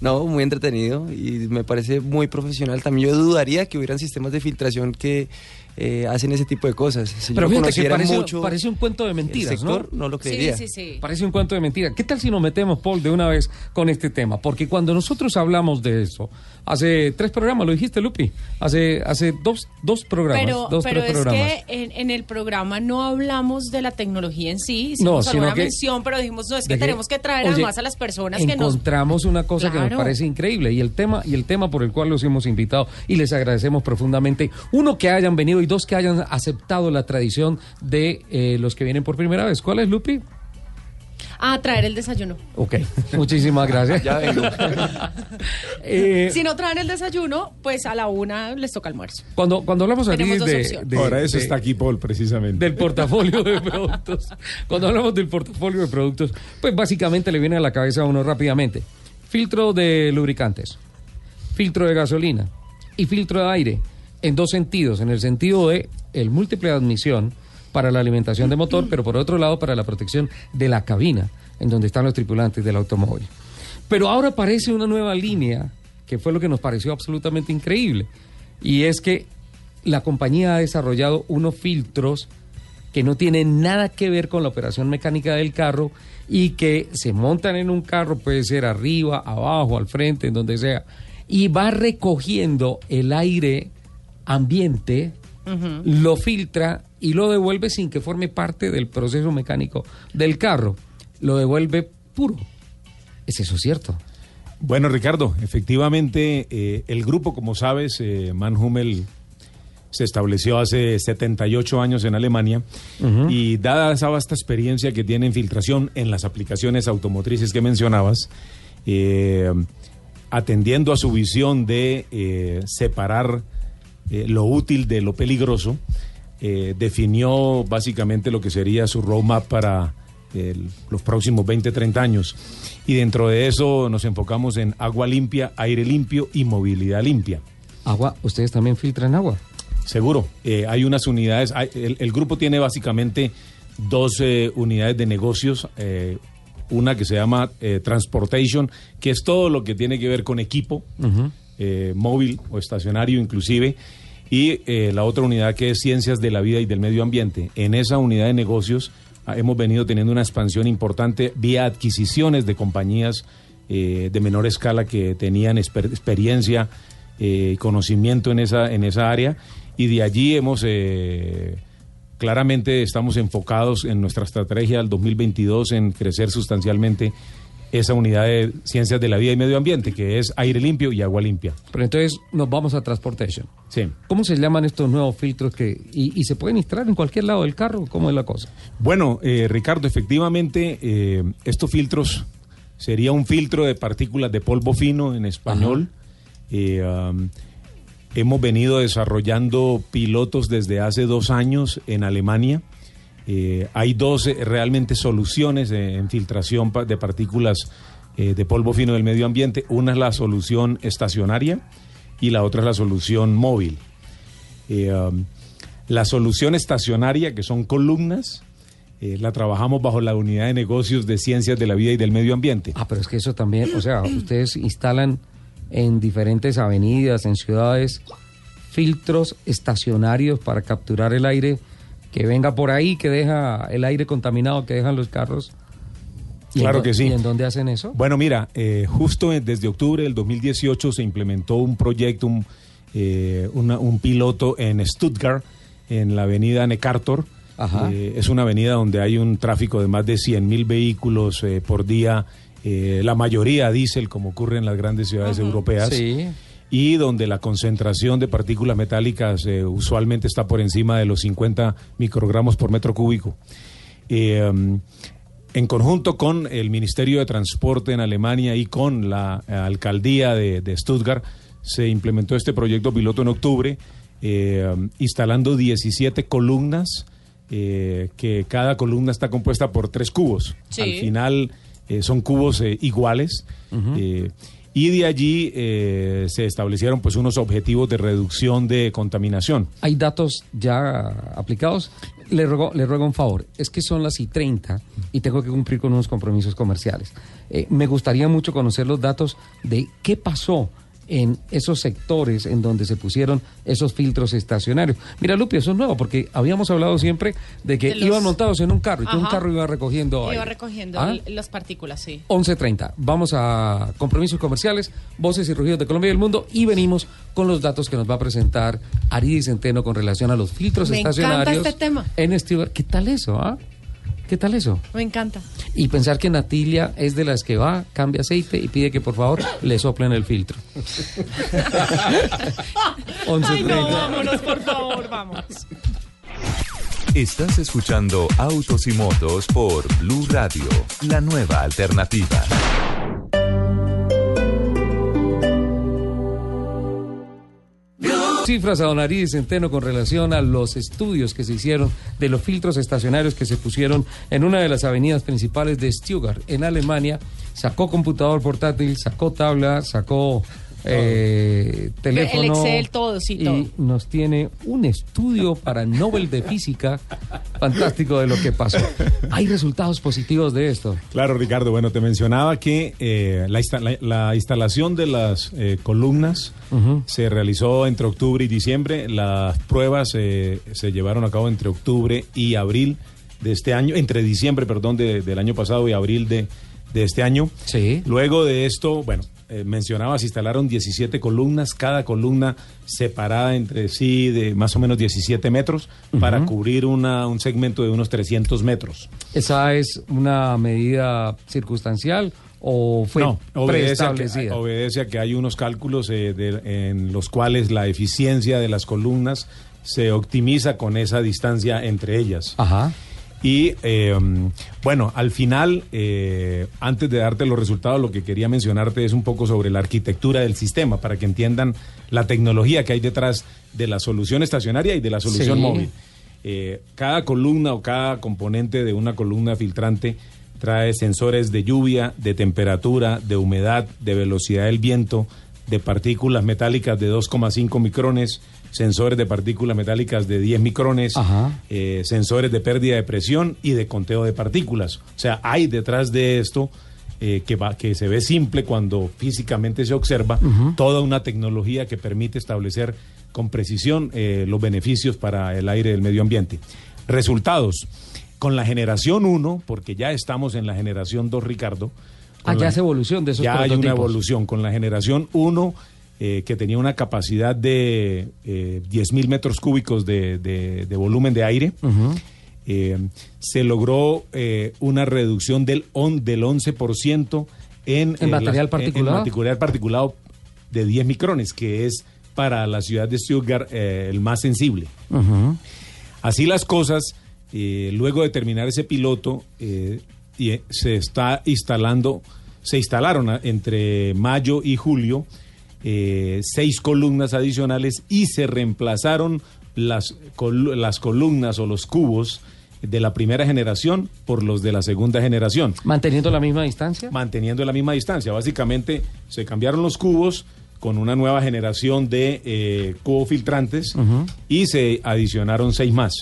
No, muy entretenido y me parece muy profesional. También yo dudaría que hubieran sistemas de filtración que eh, hacen ese tipo de cosas. Si Pero yo fíjate que conociera parece, mucho parece un cuento de mentiras, el sector, no, lo creería. Parece un cuento de mentiras. ¿Qué tal si nos metemos, Paul, de una vez con este tema? Porque cuando nosotros hablamos de eso, hace tres programas, lo dijiste, Lupi, hace, hace dos, dos programas. Pero, dos, pero tres es programas. que en, en el programa no hablamos de la tecnología en sí, No, hicimos sino alguna que- mención, pero dijimos, no, es que tenemos que traer oye, además a las personas que nos... encontramos una cosa que nos parece increíble y el tema y el tema por el cual los hemos invitado y les agradecemos profundamente uno que hayan venido y dos que hayan aceptado la tradición de eh, los que vienen por primera vez ¿cuál es Lupi? Ah, traer el desayuno. Ok, muchísimas gracias Ya vengo. Eh, Si no traen el desayuno, pues a la una les toca almuerzo. cuando cuando hablamos aquí de, Ahora eso de- está aquí, Paul, precisamente. del portafolio de productos. Cuando hablamos del portafolio de productos, pues básicamente le viene a la cabeza a uno rápidamente. Filtro de lubricantes, filtro de gasolina y filtro de aire en dos sentidos, en el sentido de el múltiple admisión para la alimentación de motor, pero por otro lado para la protección de la cabina en donde están los tripulantes del automóvil. Pero ahora aparece una nueva línea que fue lo que nos pareció absolutamente increíble y es que la compañía ha desarrollado unos filtros que no tienen nada que ver con la operación mecánica del carro y que se montan en un carro, puede ser arriba, abajo, al frente, en donde sea, y va recogiendo el aire ambiente, lo filtra y lo devuelve sin que forme parte del proceso mecánico del carro. Lo devuelve puro. ¿Es eso cierto? Bueno, Ricardo, efectivamente, eh, el grupo, como sabes, eh, Manhummel se estableció hace 78 años en Alemania y dada esa vasta experiencia que tiene en filtración en las aplicaciones automotrices que mencionabas, eh, atendiendo a su visión de eh, separar eh, lo útil de lo peligroso, eh, definió básicamente lo que sería su roadmap para el- los próximos 20, 30 años. Y dentro de eso nos enfocamos en agua limpia, aire limpio y movilidad limpia. Agua, ¿ustedes también filtran agua? Seguro. Eh, hay unas unidades, hay- el, el grupo tiene básicamente dos eh, unidades de negocios. eh, una que se llama eh, Transportation, que es todo lo que tiene que ver con equipo, eh, móvil o estacionario inclusive, y eh, la otra unidad que es Ciencias de la Vida y del Medio Ambiente. En esa unidad de negocios ah, hemos venido teniendo una expansión importante vía adquisiciones de compañías eh, de menor escala que tenían exper- experiencia conocimiento en esa, en esa área, y de allí hemos... Claramente estamos enfocados en nuestra estrategia del 2022 en crecer sustancialmente esa unidad de ciencias de la vida y medio ambiente, que es aire limpio y agua limpia. Pero entonces nos vamos a Transportation. Sí. ¿Cómo se llaman estos nuevos filtros que y, y se pueden instalar en cualquier lado del carro? ¿Cómo es la cosa? Bueno, eh, Ricardo, efectivamente, eh, estos filtros sería un filtro de partículas de polvo fino en español. Eh, um, hemos venido desarrollando pilotos desde hace dos años en Alemania. Eh, hay dos eh, realmente soluciones en filtración de partículas eh, de polvo fino del medio ambiente. Una es la solución estacionaria y la otra es la solución móvil. Um, la solución estacionaria, que son columnas, la trabajamos bajo la unidad de negocios de ciencias de la vida y del medio ambiente. Ah, pero es que eso también, o sea, ustedes instalan en diferentes avenidas, en ciudades, filtros estacionarios para capturar el aire que venga por ahí, que deja el aire contaminado que dejan los carros. ¿Y en Claro que sí. ¿Y en dónde hacen eso? Bueno, mira, eh, justo desde octubre del 2018 se implementó un proyecto, un, eh, una- un piloto en Stuttgart, en la avenida Necartor. Ajá. Eh, es una avenida donde hay un tráfico de más de 100 mil vehículos eh, por día, eh, la mayoría diésel, como ocurre en las grandes ciudades europeas. Sí. Y donde la concentración de partículas metálicas eh, usualmente está por encima de los 50 microgramos por metro cúbico. Eh, um, en conjunto con el Ministerio de Transporte en Alemania y con la eh, alcaldía de, de Stuttgart, se implementó este proyecto piloto en octubre, eh, um, instalando 17 columnas, eh, que cada columna está compuesta por tres cubos. Sí. Al final eh, son cubos eh, iguales. eh, y de allí eh, se establecieron pues unos objetivos de reducción de contaminación. ¿Hay datos ya aplicados? Le ruego, le ruego un favor. Es que son las y 30 y tengo que cumplir con unos compromisos comerciales. Eh, me gustaría mucho conocer los datos de qué pasó en esos sectores en donde se pusieron esos filtros estacionarios. Mira, Lupi, eso es nuevo porque habíamos hablado siempre de que De los- iban montados en un carro y que un carro iba recogiendo Iba aire. recogiendo ¿Ah? las partículas, sí. 11.30. Vamos a compromisos comerciales, voces y rugidos de Colombia y del mundo y venimos con los datos que nos va a presentar Aridi Centeno con relación a los filtros Me encanta estacionarios. este tema. En. ¿Qué tal eso? ah? ¿Qué tal eso? Me encanta. Y pensar que Natilia es de las que va, cambia aceite y pide que por favor le soplen el filtro. 11.30. Ay, no, vámonos, por favor, vamos. Estás escuchando Autos y Motos por Blue Radio, la nueva alternativa. Cifras a Don Ariz Centeno con relación a los estudios que se hicieron de los filtros estacionarios que se pusieron en una de las avenidas principales de Stuttgart, en Alemania. Sacó computador portátil, sacó tabla, sacó eh, teléfono. El Excel, todo, sí, y nos tiene un estudio para Nobel de Física fantástico de lo que pasó. Hay resultados positivos de esto. Claro, Ricardo. Bueno, te mencionaba que eh, la, insta- la- la instalación de las eh, columnas se realizó entre octubre y diciembre. Las pruebas eh, se llevaron a cabo entre octubre y abril de este año, entre diciembre, perdón, de- del año pasado y abril de, de este año. Sí. Luego de esto, bueno, eh, mencionaba, se instalaron 17 columnas, cada columna separada entre sí de más o menos 17 metros para cubrir una, un segmento de unos 300 metros. ¿Esa es una medida circunstancial o fue no, obedece a, que, obedece a que hay unos cálculos eh, de- en los cuales la eficiencia de las columnas se optimiza con esa distancia entre ellas. Ajá. Y eh, bueno, al final, eh, antes de darte los resultados, lo que quería mencionarte es un poco sobre la arquitectura del sistema, para que entiendan la tecnología que hay detrás de la solución estacionaria y de la solución Sí. móvil. Eh, cada columna o cada componente de una columna filtrante trae sensores de lluvia, de temperatura, de humedad, de velocidad del viento, de partículas metálicas de 2,5 micrones, sensores de partículas metálicas de 10 micrones, eh, sensores de pérdida de presión y de conteo de partículas. O sea, hay detrás de esto eh, que, va, que se ve simple cuando físicamente se observa toda una tecnología que permite establecer con precisión eh, los beneficios para el aire del medio ambiente. Resultados. Con la generación 1, porque ya estamos en la generación 2, Ricardo. Ah, ya la- es evolución de esos Ya hay una evolución. Con la generación 1, eh, que tenía una capacidad de eh, 10 mil metros cúbicos de, de- de volumen de aire, eh, se logró eh, una reducción del, on, del 11% en, ¿En material en- particulado? En, material particulado de 10 micrones, que es para la ciudad de Stuttgart el más sensible. Así las cosas, luego de terminar ese piloto, y, se está instalando, se instalaron a- entre mayo y julio eh, seis columnas adicionales y se reemplazaron las, col- las columnas o los cubos de la primera generación por los de la segunda generación. ¿Manteniendo la misma distancia? Manteniendo la misma distancia. Básicamente se cambiaron los cubos con una nueva generación de eh, cubos filtrantes y se adicionaron seis más.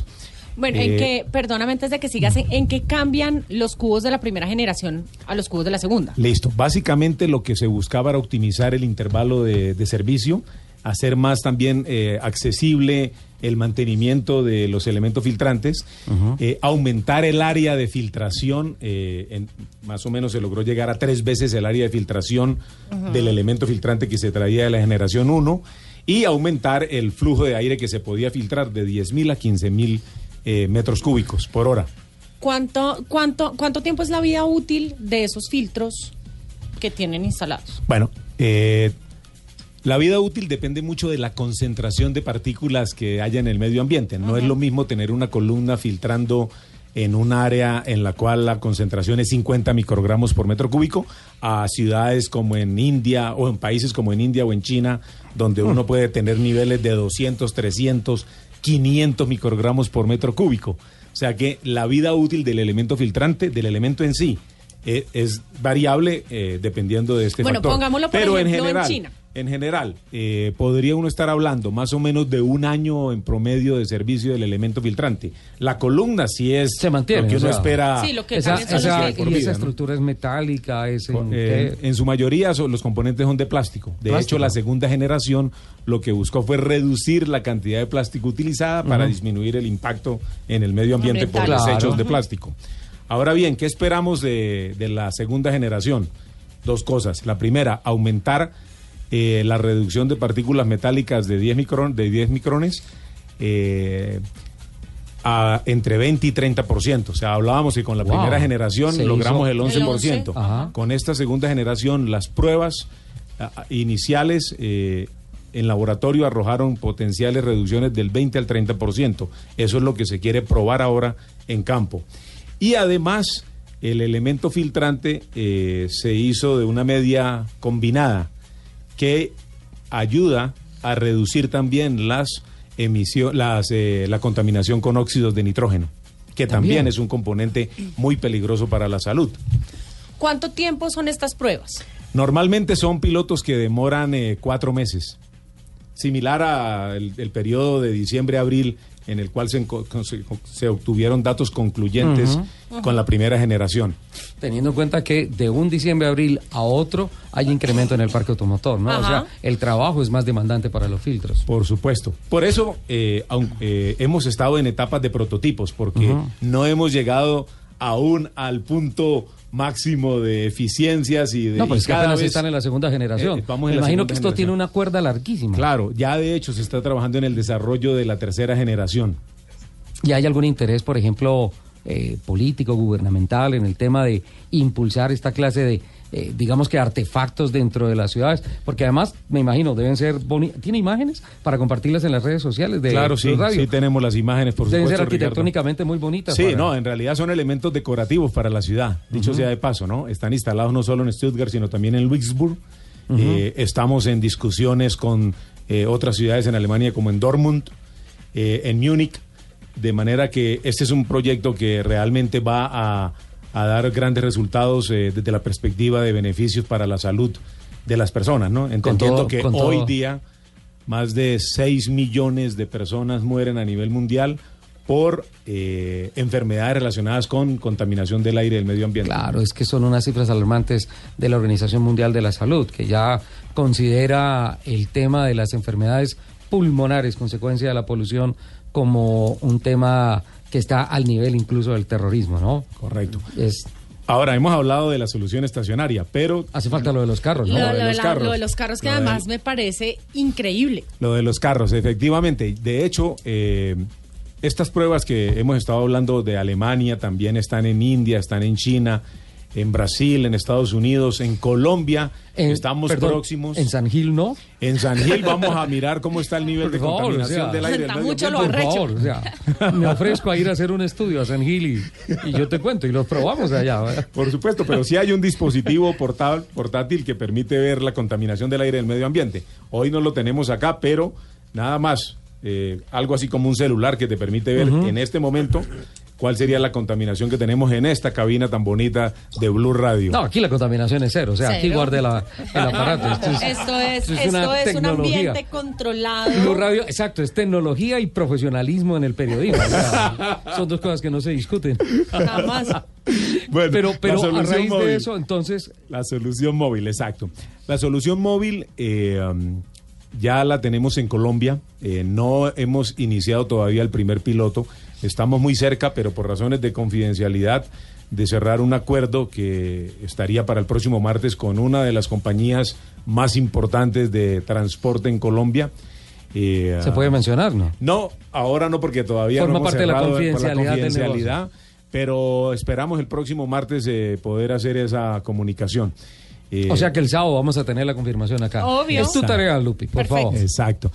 Bueno, en Eh, que, perdóname antes de que sigas, ¿en, en qué cambian los cubos de la primera generación a los cubos de la segunda? Listo. Básicamente lo que se buscaba era optimizar el intervalo de, de servicio hacer más también eh, accesible el mantenimiento de los elementos filtrantes, eh, aumentar el área de filtración, eh, en- más o menos se logró llegar a tres veces el área de filtración del elemento filtrante que se traía de la generación 1 y aumentar el flujo de aire que se podía filtrar de 10.000 a 15.000 eh, metros cúbicos por hora. ¿Cuánto, cuánto, ¿Cuánto tiempo es la vida útil de esos filtros que tienen instalados? Bueno, eh, la vida útil depende mucho de la concentración de partículas que haya en el medio ambiente. No es lo mismo tener una columna filtrando en un área en la cual la concentración es 50 microgramos por metro cúbico a ciudades como en India o en países como en India o en China, donde uno puede tener niveles de 200, 300, 500 microgramos por metro cúbico. O sea que la vida útil del elemento filtrante, del elemento en sí, eh, es variable eh, dependiendo de este Bueno, factor. pongámoslo, por Pero ejemplo, en en general, China. En general, eh, podría uno estar hablando más o menos de un año en promedio de servicio del elemento filtrante. La columna sí es Se mantiene. lo que o uno sea, espera. esa, esa- esa- por y vida, esa ¿no? estructura es metálica, es en, Eh, en su mayoría son- los componentes son de plástico. De Plástico. hecho, la segunda generación lo que buscó fue reducir la cantidad de plástico utilizada para disminuir el impacto en el medio ambiente por Ambiental. desechos Claro. de plástico. Ahora bien, ¿qué esperamos de, de la segunda generación? Dos cosas. La primera, aumentar eh, la reducción de partículas metálicas de 10, micron, de 10 micrones eh, a entre 20 y 30%. O sea, hablábamos que con la Wow. primera generación Se logramos el 11%. el 11. Ajá. Con esta segunda generación, las pruebas iniciales eh, en laboratorio arrojaron potenciales reducciones del 20 al 30%. Eso es lo que se quiere probar ahora en campo. Y además, el elemento filtrante eh, se hizo de una media combinada que ayuda a reducir también las emisión, las, eh, la contaminación con óxidos de nitrógeno, que también. También. es un componente muy peligroso para la salud. ¿Cuánto tiempo son estas pruebas? Normalmente son pilotos que demoran eh, cuatro meses, similar al el periodo de diciembre-abril en el cual se, obtuvieron datos concluyentes con la primera generación. Teniendo en cuenta que de un diciembre abril a otro hay incremento en el parque automotor, ¿no? O sea, el trabajo es más demandante para los filtros. Por supuesto. Por eso eh, aun- eh, hemos estado en etapas de prototipos, porque no hemos llegado aún al punto máximo de eficiencias y de No, pero y es que cada apenas vez- están en la segunda generación. Eh, vamos Me imagino que esto generación. tiene una cuerda larguísima. Claro, ya de hecho se está trabajando en el desarrollo de la tercera generación. ¿Y hay algún interés, por ejemplo, eh, político, gubernamental, en el tema de impulsar esta clase de, eh, digamos que, artefactos dentro de las ciudades? Porque además, me imagino, deben ser bonitas. ¿Tiene imágenes para compartirlas en las redes sociales de claro, sí, Radio? sí tenemos las imágenes, por Deben ser supuesto. Ricardo. arquitectónicamente muy bonitas. Sí, para- no, en realidad son elementos decorativos para la ciudad, dicho sea de paso, ¿no? Están instalados no solo en Stuttgart, sino también en Luxemburg. Ujú. Eh, estamos en discusiones con eh, otras ciudades en Alemania, como en Dortmund, en Múnich, de manera que este es un proyecto que realmente va a, a dar grandes resultados eh, desde la perspectiva de beneficios para la salud de las personas, ¿no? Entendiendo todo- que hoy todo- día más de 6 millones de personas mueren a nivel mundial por eh, enfermedades relacionadas con contaminación del aire y del medio ambiente. Claro, es que son unas cifras alarmantes de la Organización Mundial de la Salud, que ya considera el tema de las enfermedades pulmonares, consecuencia de la polución, como un tema que está al nivel incluso del terrorismo, ¿no? Correcto. Es, Ahora, hemos hablado de la solución estacionaria, pero... Hace falta lo de los carros, Lo, ¿no? lo Lo de de los la- carros. lo de los carros que Lo de- además me parece increíble. Lo de los carros, efectivamente. De hecho, eh, estas pruebas que hemos estado hablando de Alemania también están en India, están en China, en Brasil, en Estados Unidos, en Colombia. En- estamos perdón, próximos. En San Gil, ¿no? En San Gil vamos a mirar cómo está el nivel de favor, contaminación o sea, del aire. del mucho lo ambiente. Por favor, o sea, me ofrezco a ir a hacer un estudio a San Gil y, y yo te cuento y los probamos allá. ¿verdad? Por supuesto, pero sí hay un dispositivo portal- portátil que permite ver la contaminación del aire del medio ambiente. Hoy no lo tenemos acá, pero nada más, eh, algo así como un celular que te permite ver en este momento cuál sería la contaminación que tenemos en esta cabina tan bonita de Blue Radio. No, aquí la contaminación es cero, o sea, aquí guarde la- el aparato. Esto es, Esto es, esto es esto una es un tecnología. ambiente controlado. Blue Radio, exacto, es tecnología y profesionalismo en el periodismo. o sea, son dos cosas que no se discuten. Jamás. Bueno, pero pero a raíz móvil. de eso, entonces, La solución móvil, exacto. La solución móvil, eh, um, ya la tenemos en Colombia. Eh, no hemos iniciado todavía el primer piloto. Estamos muy cerca, pero por razones de confidencialidad, de cerrar un acuerdo que estaría para el próximo martes con una de las compañías más importantes de transporte en Colombia. Eh, Se puede mencionar, ¿no? No, ahora no, porque todavía Forma no hemos parte de la por confidencialidad del confidencialidad, pero esperamos el próximo martes eh, poder hacer esa comunicación. Eh, O sea que el sábado vamos a tener la confirmación acá. Obvio. Es tu tarea, Lupi, por favor. Exacto.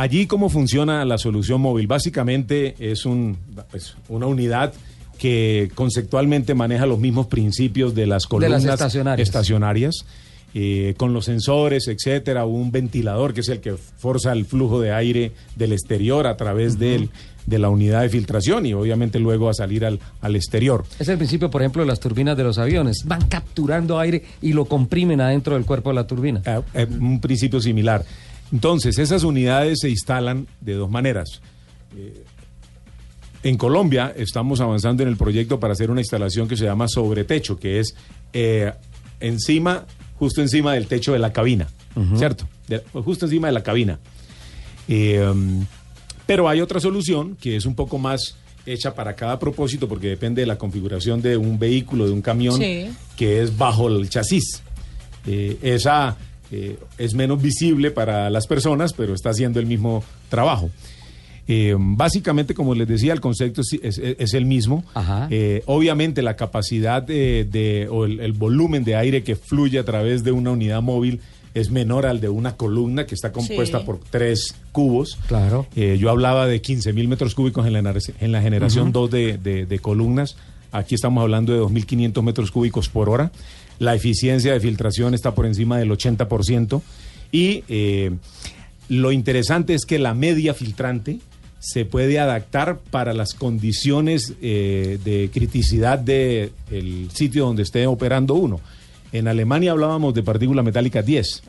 Allí cómo funciona la solución móvil. Básicamente es un, pues, una unidad que conceptualmente maneja los mismos principios de las De columnas las estacionarias. estacionarias, eh, con los sensores, etcétera, un ventilador que es el que forza el flujo de aire del exterior a través del- de la unidad de filtración y obviamente luego a salir al, al exterior. Es el principio, por ejemplo, de las turbinas de los aviones. Van capturando aire y lo comprimen adentro del cuerpo de la turbina. Eh, un principio similar. Entonces, esas unidades se instalan de dos maneras. Eh, en Colombia estamos avanzando en el proyecto para hacer una instalación que se llama sobretecho, que es eh, encima, justo encima del techo de la cabina, ¿cierto? De- justo encima de la cabina. Eh, um, pero hay otra solución que es un poco más hecha para cada propósito, porque depende de la configuración de un vehículo, de un camión, Sí. que es bajo el chasis. Eh, esa eh, es menos visible para las personas, pero está haciendo el mismo trabajo. Eh, básicamente, como les decía, el concepto es, es- es el mismo. Eh, obviamente, la capacidad de, de- o el, el volumen de aire que fluye a través de una unidad móvil es menor al de una columna que está compuesta Sí. por tres cubos. Claro. Eh, yo hablaba de 15 mil metros cúbicos en la, en la generación Ujú. 2 de, de- de columnas. Aquí estamos hablando de 2.500 metros cúbicos por hora. La eficiencia de filtración está por encima del 80%. Y eh, lo interesante es que la media filtrante se puede adaptar para las condiciones eh, de criticidad del sitio donde esté operando uno. En Alemania hablábamos de partículas metálicas 10.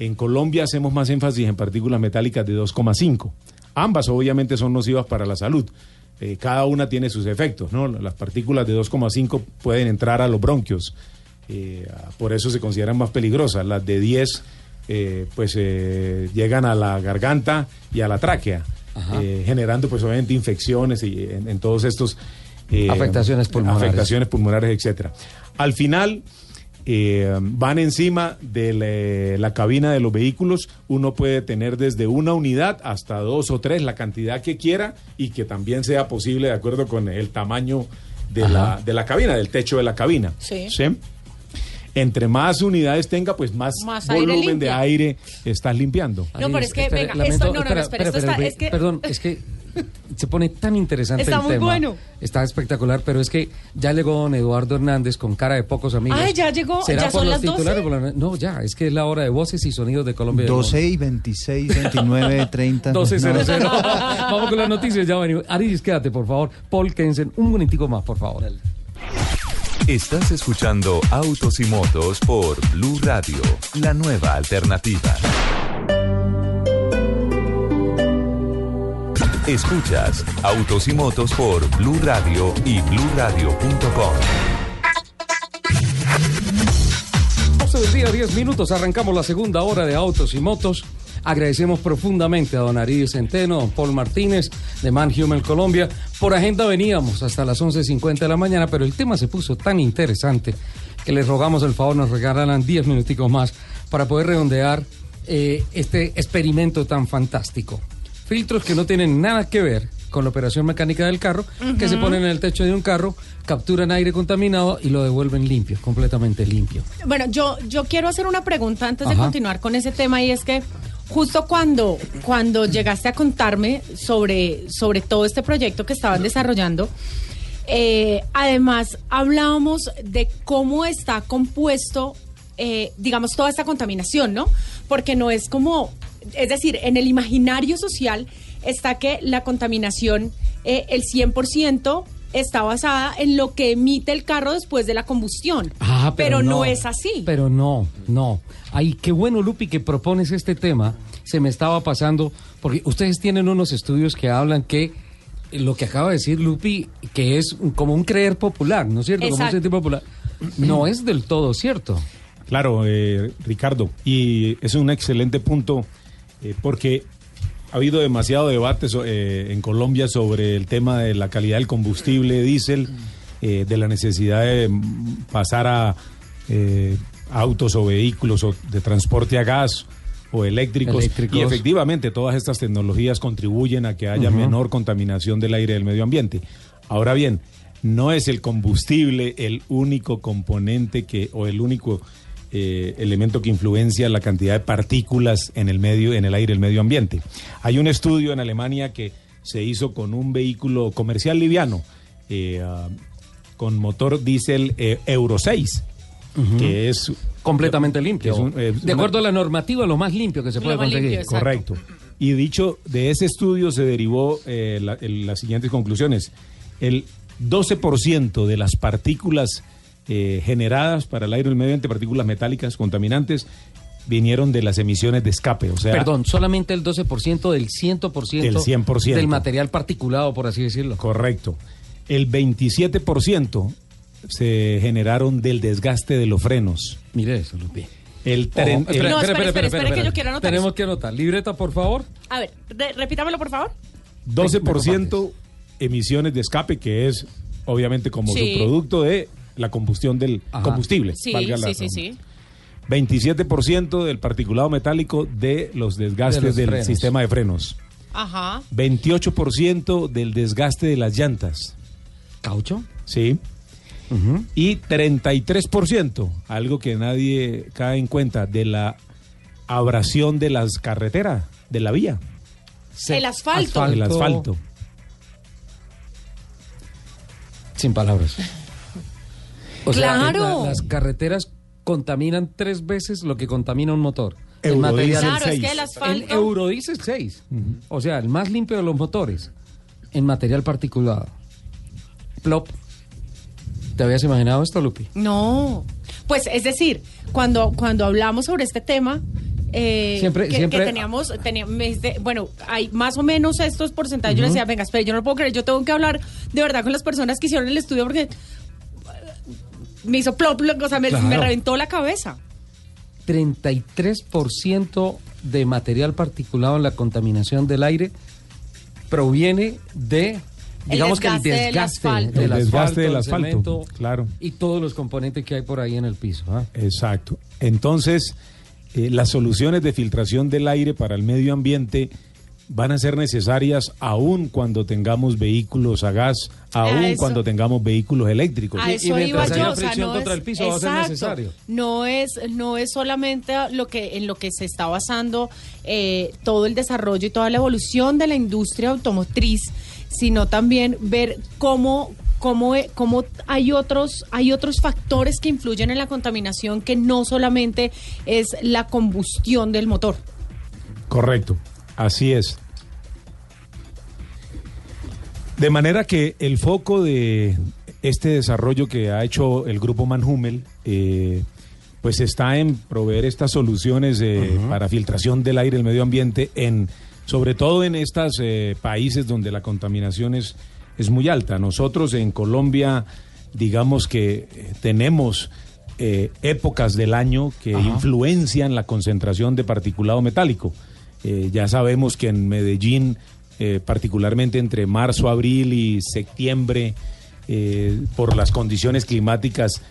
En Colombia hacemos más énfasis en partículas metálicas de 2,5. Ambas obviamente son nocivas para la salud. Eh, cada una tiene sus efectos, ¿no? Las partículas de 2,5 pueden entrar a los bronquios. Eh, por eso se consideran más peligrosas. Las de 10 eh, pues eh, llegan a la garganta y a la tráquea, eh, generando pues obviamente infecciones y en, en todos estos eh, Afectaciones pulmonares. afectaciones pulmonares, etcétera. Al final eh, van encima de la, la cabina de los vehículos. Uno puede tener desde una unidad hasta dos o tres, la cantidad que quiera y que también sea posible de acuerdo con el tamaño de, la, de la cabina, del techo de la cabina. Sí. Entre más unidades tenga, pues más, Más aire volumen de aire estás limpiando. No, pero es que, venga, lamento- esto, no, no, no, espera, espera, espera, esto está, es que... Perdón, es que se pone tan interesante Está el muy tema. bueno. Está espectacular, pero es que ya llegó don Eduardo Hernández con cara de pocos amigos. Ay, ya llegó, ¿Será ¿ya por son los las 12? titulares? Por la- No, ya, es que es la hora de voces y sonidos de Colombia. y del 12 y 26, 29, 30. 12.00. No. Vamos con las noticias, ya venimos. Aris, quédate, por favor. Paul Kensen, un momentico más, por favor. Estás escuchando Autos y Motos por Blue Radio, la nueva alternativa. Escuchas Autos y Motos por Blue Radio y bluradio.com. 12 del día, 10 minutos. Arrancamos la segunda hora de Autos y Motos. Agradecemos profundamente a don Ariel Centeno, don Paul Martínez, de Man Human Colombia. Por agenda veníamos hasta las 11.50 de la mañana, pero el tema se puso tan interesante que les rogamos el favor nos regalaran 10 minuticos más para poder redondear eh, este experimento tan fantástico. Filtros que no tienen nada que ver con la operación mecánica del carro, que se ponen en el techo de un carro, capturan aire contaminado y lo devuelven limpio, completamente limpio. Bueno, yo, yo quiero hacer una pregunta antes de continuar con ese tema y es que justo cuando, cuando llegaste a contarme sobre, sobre todo este proyecto que estaban desarrollando, eh, además hablábamos de cómo está compuesto, eh, digamos, toda esta contaminación, ¿no? Porque no es como, es decir, en el imaginario social está que la contaminación, eh, el 100%, está basada en lo que emite el carro después de la combustión. Ah, pero no es así. Pero no, no. Ay, qué bueno, Lupi, que propones este tema. Se me estaba pasando, porque ustedes tienen unos estudios que hablan que lo que acaba de decir Lupi, que es como un creer popular, ¿no es cierto? Como un sentir popular. No es del todo cierto. Claro, eh, Ricardo, y es un excelente punto eh, porque ha habido demasiado debate so- eh, en Colombia sobre el tema de la calidad del combustible diésel, eh, de la necesidad de pasar a eh, autos o vehículos o de transporte a gas o eléctricos. Eléctricos. Y efectivamente todas estas tecnologías contribuyen a que haya menor contaminación del aire y del medio ambiente. Ahora bien, no es el combustible el único componente que o el único eh, elemento que influencia la cantidad de partículas en el medio en el aire y el medio ambiente. Hay un estudio en Alemania que se hizo con un vehículo comercial liviano eh, ah, con motor diésel eh, Euro 6, que es completamente limpio. es un- es de una- acuerdo a la normativa, lo más limpio que se puede conseguir. Correcto. Y dicho, de ese estudio se derivó eh, la- el- las siguientes conclusiones. El 12% de las partículas eh, generadas para el aire y el medio ambiente, partículas metálicas contaminantes, vinieron de las emisiones de escape. O sea, Perdón, solamente el 12% del 100%, Del 100%. del material particulado, por así decirlo. Correcto. El 27% se generaron del desgaste de los frenos. Mire eso, Lupi. El, tren- espera, el- No, espera, espera, espera, espera, espera, que yo quiero anotar Tenemos eso. que anotar. Libreta, por favor. A ver, re- repítamelo, por favor. 12% emisiones de escape, que es obviamente como Sí. subproducto de la combustión del Ajá. combustible. Sí, valga la sí, sí, redundancia. sí. 27% del particulado metálico de los desgastes De los del frenos. sistema de frenos. Ajá. 28% del desgaste de las llantas. ¿Caucho? Sí. Y 33%, algo que nadie cae en cuenta, de la abrasión de las carreteras, de la vía. El asfalto. El asfalto. Sin palabras. O sea, Claro. la- las carreteras contaminan tres veces lo que contamina un motor. Material Claro, es que el asfalto- El Eurodiesel 6. O sea, el más limpio de los motores. En material particulado. Plop. ¿Te habías imaginado esto, Lupi? No. Pues es decir, cuando, cuando hablamos sobre este tema, eh, Siempre- que, siempre- que teníamos, teníamos bueno, hay más o menos estos porcentajes. Yo le Ujú. decía, venga, espera, yo no lo puedo creer, yo tengo que hablar de verdad con las personas que hicieron el estudio porque me hizo plop, plop, o sea, me, Claro. me reventó la cabeza. 33% de material particulado en la contaminación del aire proviene de, digamos que el desgaste del desgaste asfalto. El desgaste del el asfalto, cemento claro. y todos los componentes que hay por ahí en el piso. ¿ah? Exacto. Entonces, eh, las soluciones de filtración del aire para el medio ambiente van a ser necesarias aún cuando tengamos vehículos a gas, aún eso. cuando tengamos vehículos eléctricos. A Y- y eso iba mientras haya yo, o sea, fricción no contra es- el piso va a ser exacto. necesario. No es, no es solamente lo que en lo que se está basando eh, todo el desarrollo y toda la evolución de la industria automotriz, sino también ver cómo cómo, e- cómo hay otros hay otros factores que influyen en la contaminación que no solamente es la combustión del motor. Correcto, así es. De manera que el foco de este desarrollo que ha hecho el grupo Manhumel, eh, pues está en proveer estas soluciones eh, para filtración del aire el medio ambiente, en, sobre todo en estos países donde la contaminación es, es muy alta. Nosotros en Colombia, digamos que eh, tenemos eh, épocas del año que influencian la concentración de particulado metálico. Eh, ya sabemos que en Medellín, eh, particularmente entre marzo, abril y septiembre, eh, por las condiciones climáticas,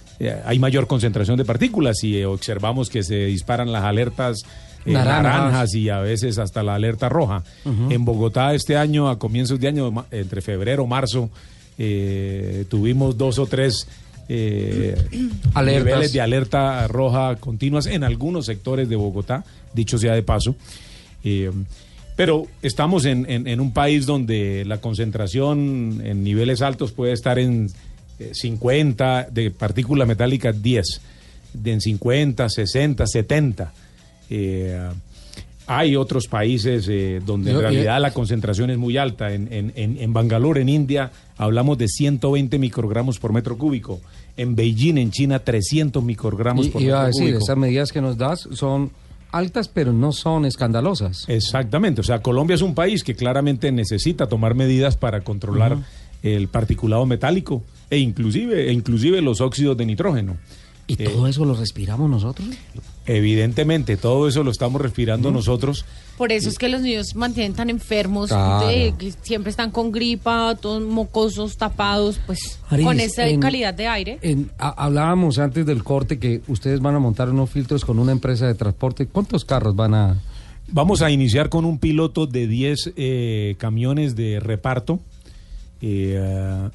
hay mayor concentración de partículas y observamos que se disparan las alertas eh, Naranjas. naranjas y a veces hasta la alerta roja. En Bogotá este año, a comienzos de año, entre febrero y marzo, eh, tuvimos dos o tres eh, niveles de alerta roja continuas en algunos sectores de Bogotá, dicho sea de paso. Eh, pero estamos en, en- en un país donde la concentración en niveles altos puede estar en eh, 50, de partículas metálicas 10, de en 50, 60, 70. Eh, hay otros países eh, donde en Yo- realidad la concentración es muy alta. En, en, en, en Bangalore, en India, hablamos de 120 microgramos por metro cúbico. En Beijing, en China, 300 microgramos Y- por iba a metro decir, cúbico. esas medidas que nos das son altas, pero no son escandalosas. Exactamente, o sea, Colombia es un país que claramente necesita tomar medidas para controlar el particulado metálico e inclusive, e inclusive los óxidos de nitrógeno. ¿Y todo eso lo respiramos nosotros? Evidentemente, todo eso lo estamos respirando nosotros. Por eso es que los niños mantienen tan enfermos, Claro. de- que siempre están con gripa, todos mocosos, tapados, pues Aris, con esa en- calidad de aire. En- hablábamos antes del corte que ustedes van a montar unos filtros con una empresa de transporte. ¿Cuántos carros van a...? Vamos a iniciar con un piloto de 10 eh, camiones de reparto. eh,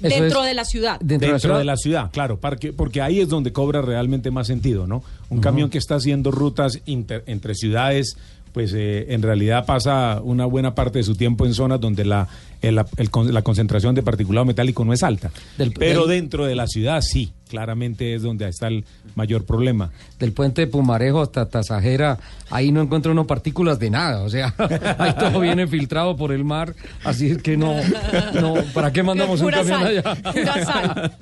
Dentro de la ciudad. Dentro, de, la ciudad, claro, porque, porque ahí es donde cobra realmente más sentido, ¿no? Un camión que está haciendo rutas inter- entre ciudades, pues eh, en realidad pasa una buena parte de su tiempo en zonas donde la, el- el con- la concentración de particulado metálico no es alta. Del- Pero del- dentro de la ciudad sí, claramente es donde está el mayor problema. Del puente de Pumarejo hasta Tasajera, ahí no encuentra uno partículas de nada, o sea, ahí todo viene filtrado por el mar, así es que no, no, ¿para qué mandamos un camión sal, allá? pura sal.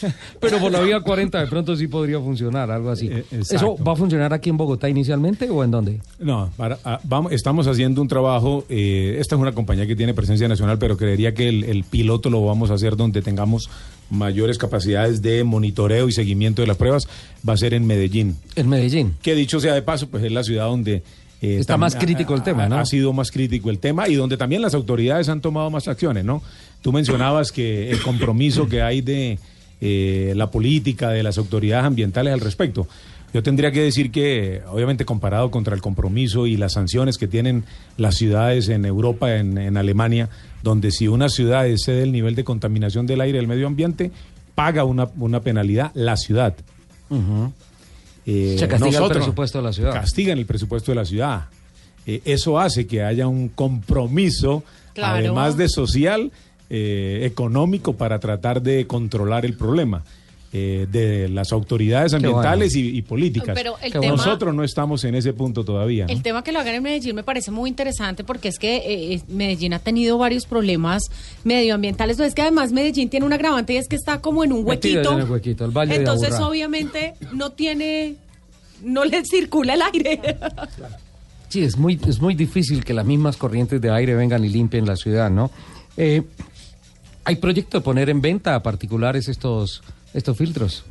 Pero por la vía 40 de pronto sí podría funcionar, algo así. ¿Eso Eh, exacto. va a funcionar aquí en Bogotá inicialmente o en dónde? No, para- ah, vamos, estamos haciendo un trabajo, eh, esta es una compañía que tiene presencia nacional, pero creería que el, el piloto lo vamos a hacer donde tengamos mayores capacidades de monitoreo y seguimiento de las pruebas, va a ser en Medellín. En Medellín. Que dicho sea de paso, pues es la ciudad donde... eh, Está más crítico el tema, ha- ¿no? Ha sido más crítico el tema y donde también las autoridades han tomado más acciones, ¿no? Tú mencionabas que el compromiso que hay de eh, la política, de las autoridades ambientales al respecto. Yo tendría que decir que, obviamente, comparado contra el compromiso y las sanciones que tienen las ciudades en Europa, en, en Alemania, donde si una ciudad excede el nivel de contaminación del aire y del medio ambiente, paga una, una penalidad la ciudad. Eh, Se castiga el nosotros- presupuesto de la ciudad. Castigan el presupuesto de la ciudad. Eh, eso hace que haya un compromiso, Claro. además de social, eh, económico, para tratar de controlar el problema. Eh, de las autoridades ambientales y, y políticas. Pero el tema- Nosotros no estamos en ese punto todavía. ¿no? El tema que lo hagan en Medellín me parece muy interesante porque es que eh, eh, Medellín ha tenido varios problemas medioambientales. Es que además Medellín tiene un agravante y es que está como en un huequito. en el huequito, el Valle Entonces, obviamente, no tiene. No le circula el aire. Sí, es muy, es muy difícil que las mismas corrientes de aire vengan y limpien la ciudad, ¿no? Eh, ¿Hay proyecto de poner en venta a particulares estos, estos filtros?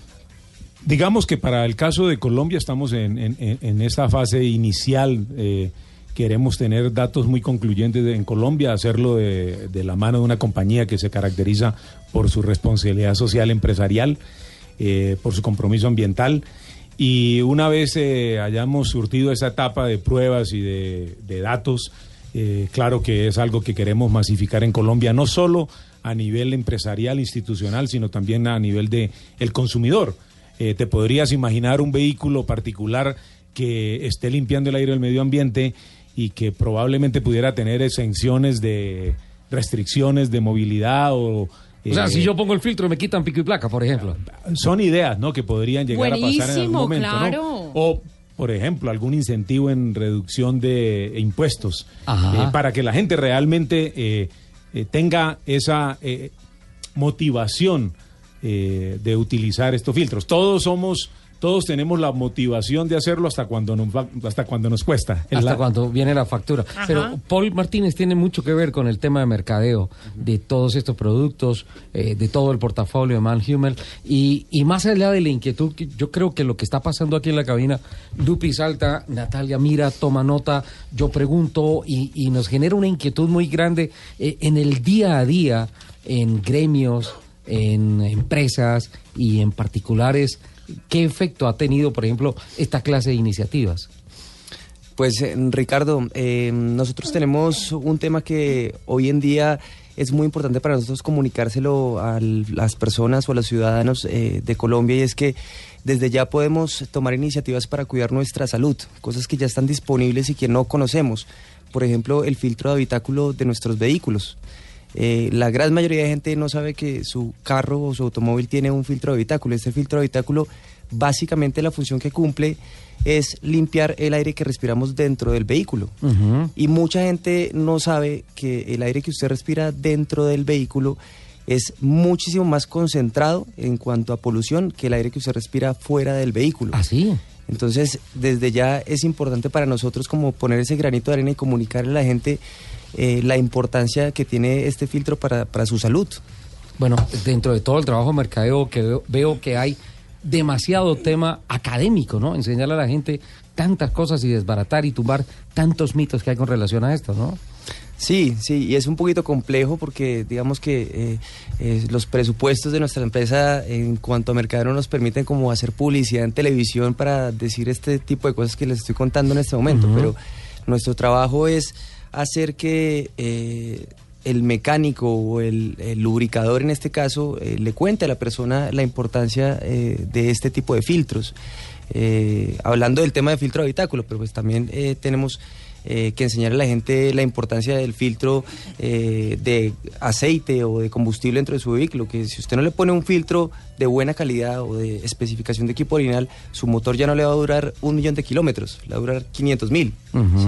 Digamos que para el caso de Colombia estamos en, en- esta fase inicial. eh, queremos tener datos muy concluyentes en Colombia, hacerlo de, de la mano de una compañía que se caracteriza por su responsabilidad social empresarial, eh, por su compromiso ambiental. Y una vez eh, hayamos surtido esa etapa de pruebas y de, de datos, claro que es algo que queremos masificar en Colombia, no solo a nivel empresarial, institucional, sino también a nivel de el consumidor. Eh, te podrías imaginar un vehículo particular que esté limpiando el aire del medio ambiente y que probablemente pudiera tener exenciones de restricciones de movilidad o... O sea, eh, si yo pongo el filtro me quitan pico y placa, por ejemplo. son ideas, ¿no? Que podrían llegar a pasar en algún momento, ¿no? claro. O, por ejemplo, algún incentivo en reducción de impuestos Ajá. eh, para que la gente realmente eh, eh, tenga esa eh, motivación eh, de utilizar estos filtros. Todos somos, todos tenemos la motivación de hacerlo hasta cuando nos, va- hasta cuando nos cuesta. Es Hasta la- cuando viene la factura. Pero Paul Martínez tiene mucho que ver con el tema de mercadeo de todos estos productos, eh, de todo el portafolio de Manhuman. Y, y más allá de la inquietud, yo creo que lo que está pasando aquí en la cabina, Lupi salta, Natalia mira, toma nota, yo pregunto y, y nos genera una inquietud muy grande eh, en el día a día, en gremios, en empresas y en particulares. ¿Qué efecto ha tenido, por ejemplo, esta clase de iniciativas? Pues eh, Ricardo, eh, nosotros tenemos un tema que hoy en día es muy importante para nosotros comunicárselo a las personas o a los ciudadanos eh, de Colombia y es que desde ya podemos tomar iniciativas para cuidar nuestra salud, cosas que ya están disponibles y que no conocemos. Por ejemplo, el filtro de habitáculo de nuestros vehículos. Eh, la gran mayoría de gente no sabe que su carro o su automóvil tiene un filtro de habitáculo. Este filtro de habitáculo, básicamente la función que cumple es limpiar el aire que respiramos dentro del vehículo. Y mucha gente no sabe que el aire que usted respira dentro del vehículo es muchísimo más concentrado en cuanto a polución que el aire que usted respira fuera del vehículo. ¿Así? Entonces, desde ya es importante para nosotros como poner ese granito de arena y comunicarle a la gente eh, la importancia que tiene este filtro para, para su salud. Bueno, dentro de todo el trabajo de mercadeo que veo, veo que hay demasiado tema académico, ¿no? Enseñarle a la gente tantas cosas y desbaratar y tumbar tantos mitos que hay con relación a esto, ¿no? Sí, sí, y es un poquito complejo porque digamos que eh, eh, los presupuestos de nuestra empresa en cuanto a mercado no nos permiten como hacer publicidad en televisión para decir este tipo de cosas que les estoy contando en este momento, pero nuestro trabajo es hacer que eh, el mecánico o el, el lubricador en este caso eh, le cuente a la persona la importancia eh, de este tipo de filtros. Hablando del tema de filtro de habitáculo, pero pues también tenemos que enseñar a la gente la importancia del filtro de aceite o de combustible dentro de su vehículo, que si usted no le pone un filtro de buena calidad o de especificación de equipo original, su motor ya no le va a durar un millón de kilómetros, le va a durar 500 mil.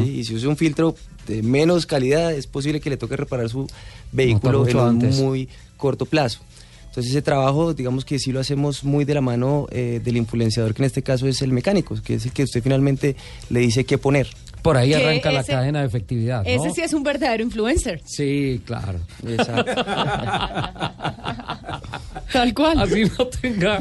Y si usa un filtro de menos calidad, es posible que le toque reparar su vehículo en un antes. muy corto plazo. Entonces ese trabajo, digamos que sí lo hacemos muy de la mano eh, del influenciador, que en este caso es el mecánico, que es el que usted finalmente le dice qué poner. Por ahí arranca la cadena de efectividad, ¿no? Ese sí es un verdadero influencer. Sí, claro. Tal cual. Así no tenga,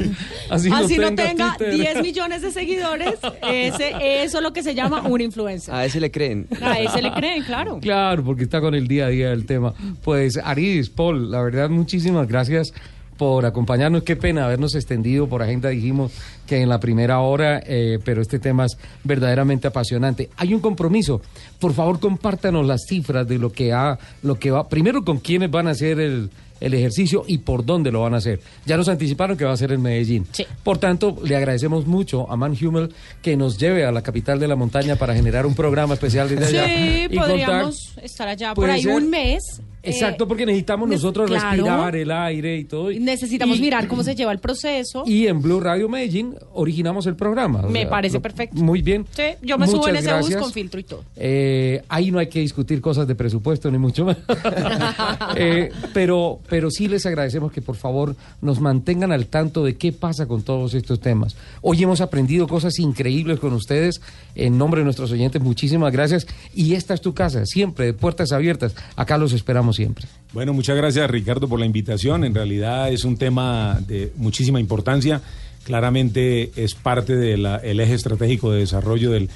así, Así no tenga Twitter. 10 millones de seguidores, ese, eso es lo que se llama un influencer. A ese le creen. A ese le creen, claro. Claro, porque está con el día a día del tema. Pues Aris, Paul, la verdad, muchísimas gracias por acompañarnos. Qué pena habernos extendido por agenda. Dijimos que en la primera hora, eh, pero este tema es verdaderamente apasionante. Hay un compromiso. Por favor, compártanos las cifras de lo que ha, lo que va. Primero, con quiénes van a hacer el, el ejercicio y por dónde lo van a hacer. Ya nos anticiparon que va a ser en Medellín. Por tanto, le agradecemos mucho a Man Hummel que nos lleve a la capital de la montaña para generar un programa especial desde allá. Sí, contar- podríamos estar allá por ahí ser. un mes. Exacto, eh, porque necesitamos ne- nosotros claro. respirar el aire y todo. y- Necesitamos y- mirar cómo se lleva el proceso. Y en Blue Radio Medellín originamos el programa. Me sea, parece lo- perfecto. Muy bien. Sí, yo me subo en Muchas ese bus con filtro y todo. Eh, ahí no hay que discutir cosas de presupuesto, ni mucho más. Eh, pero, pero sí les agradecemos que por favor nos mantengan al tanto de qué pasa con todos estos temas. Hoy hemos aprendido cosas increíbles con ustedes. En nombre de nuestros oyentes, muchísimas gracias. Y esta es tu casa, siempre, de puertas abiertas. Acá los esperamos siempre. Bueno, muchas gracias Ricardo por la invitación. En realidad es un tema de muchísima importancia. Claramente es parte del eje estratégico de desarrollo del-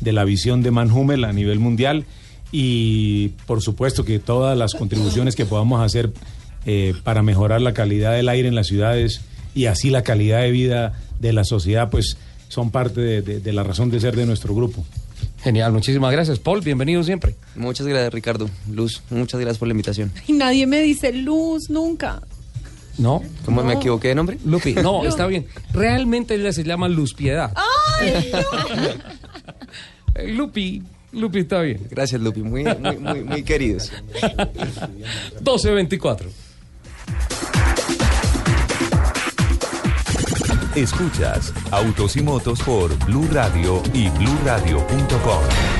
de la visión de Manhumel a nivel mundial y por supuesto que todas las contribuciones que podamos hacer eh, para mejorar la calidad del aire en las ciudades y así la calidad de vida de la sociedad, pues son parte de- de- de la razón de ser de nuestro grupo. Genial, muchísimas gracias. Paul, bienvenido siempre. Muchas gracias Ricardo. Luz, muchas gracias por la invitación. Y nadie me dice luz nunca. No. ¿Cómo me No. equivoqué de nombre? Lupi, no, No. está bien. Realmente ella se llama Luz Piedad. ¡Ay, Eh, Lupi, Lupi está bien. Gracias Lupi, muy, muy, muy, muy queridos. 1224. Escuchas Autos y Motos por Blue Radio y bluradio.com.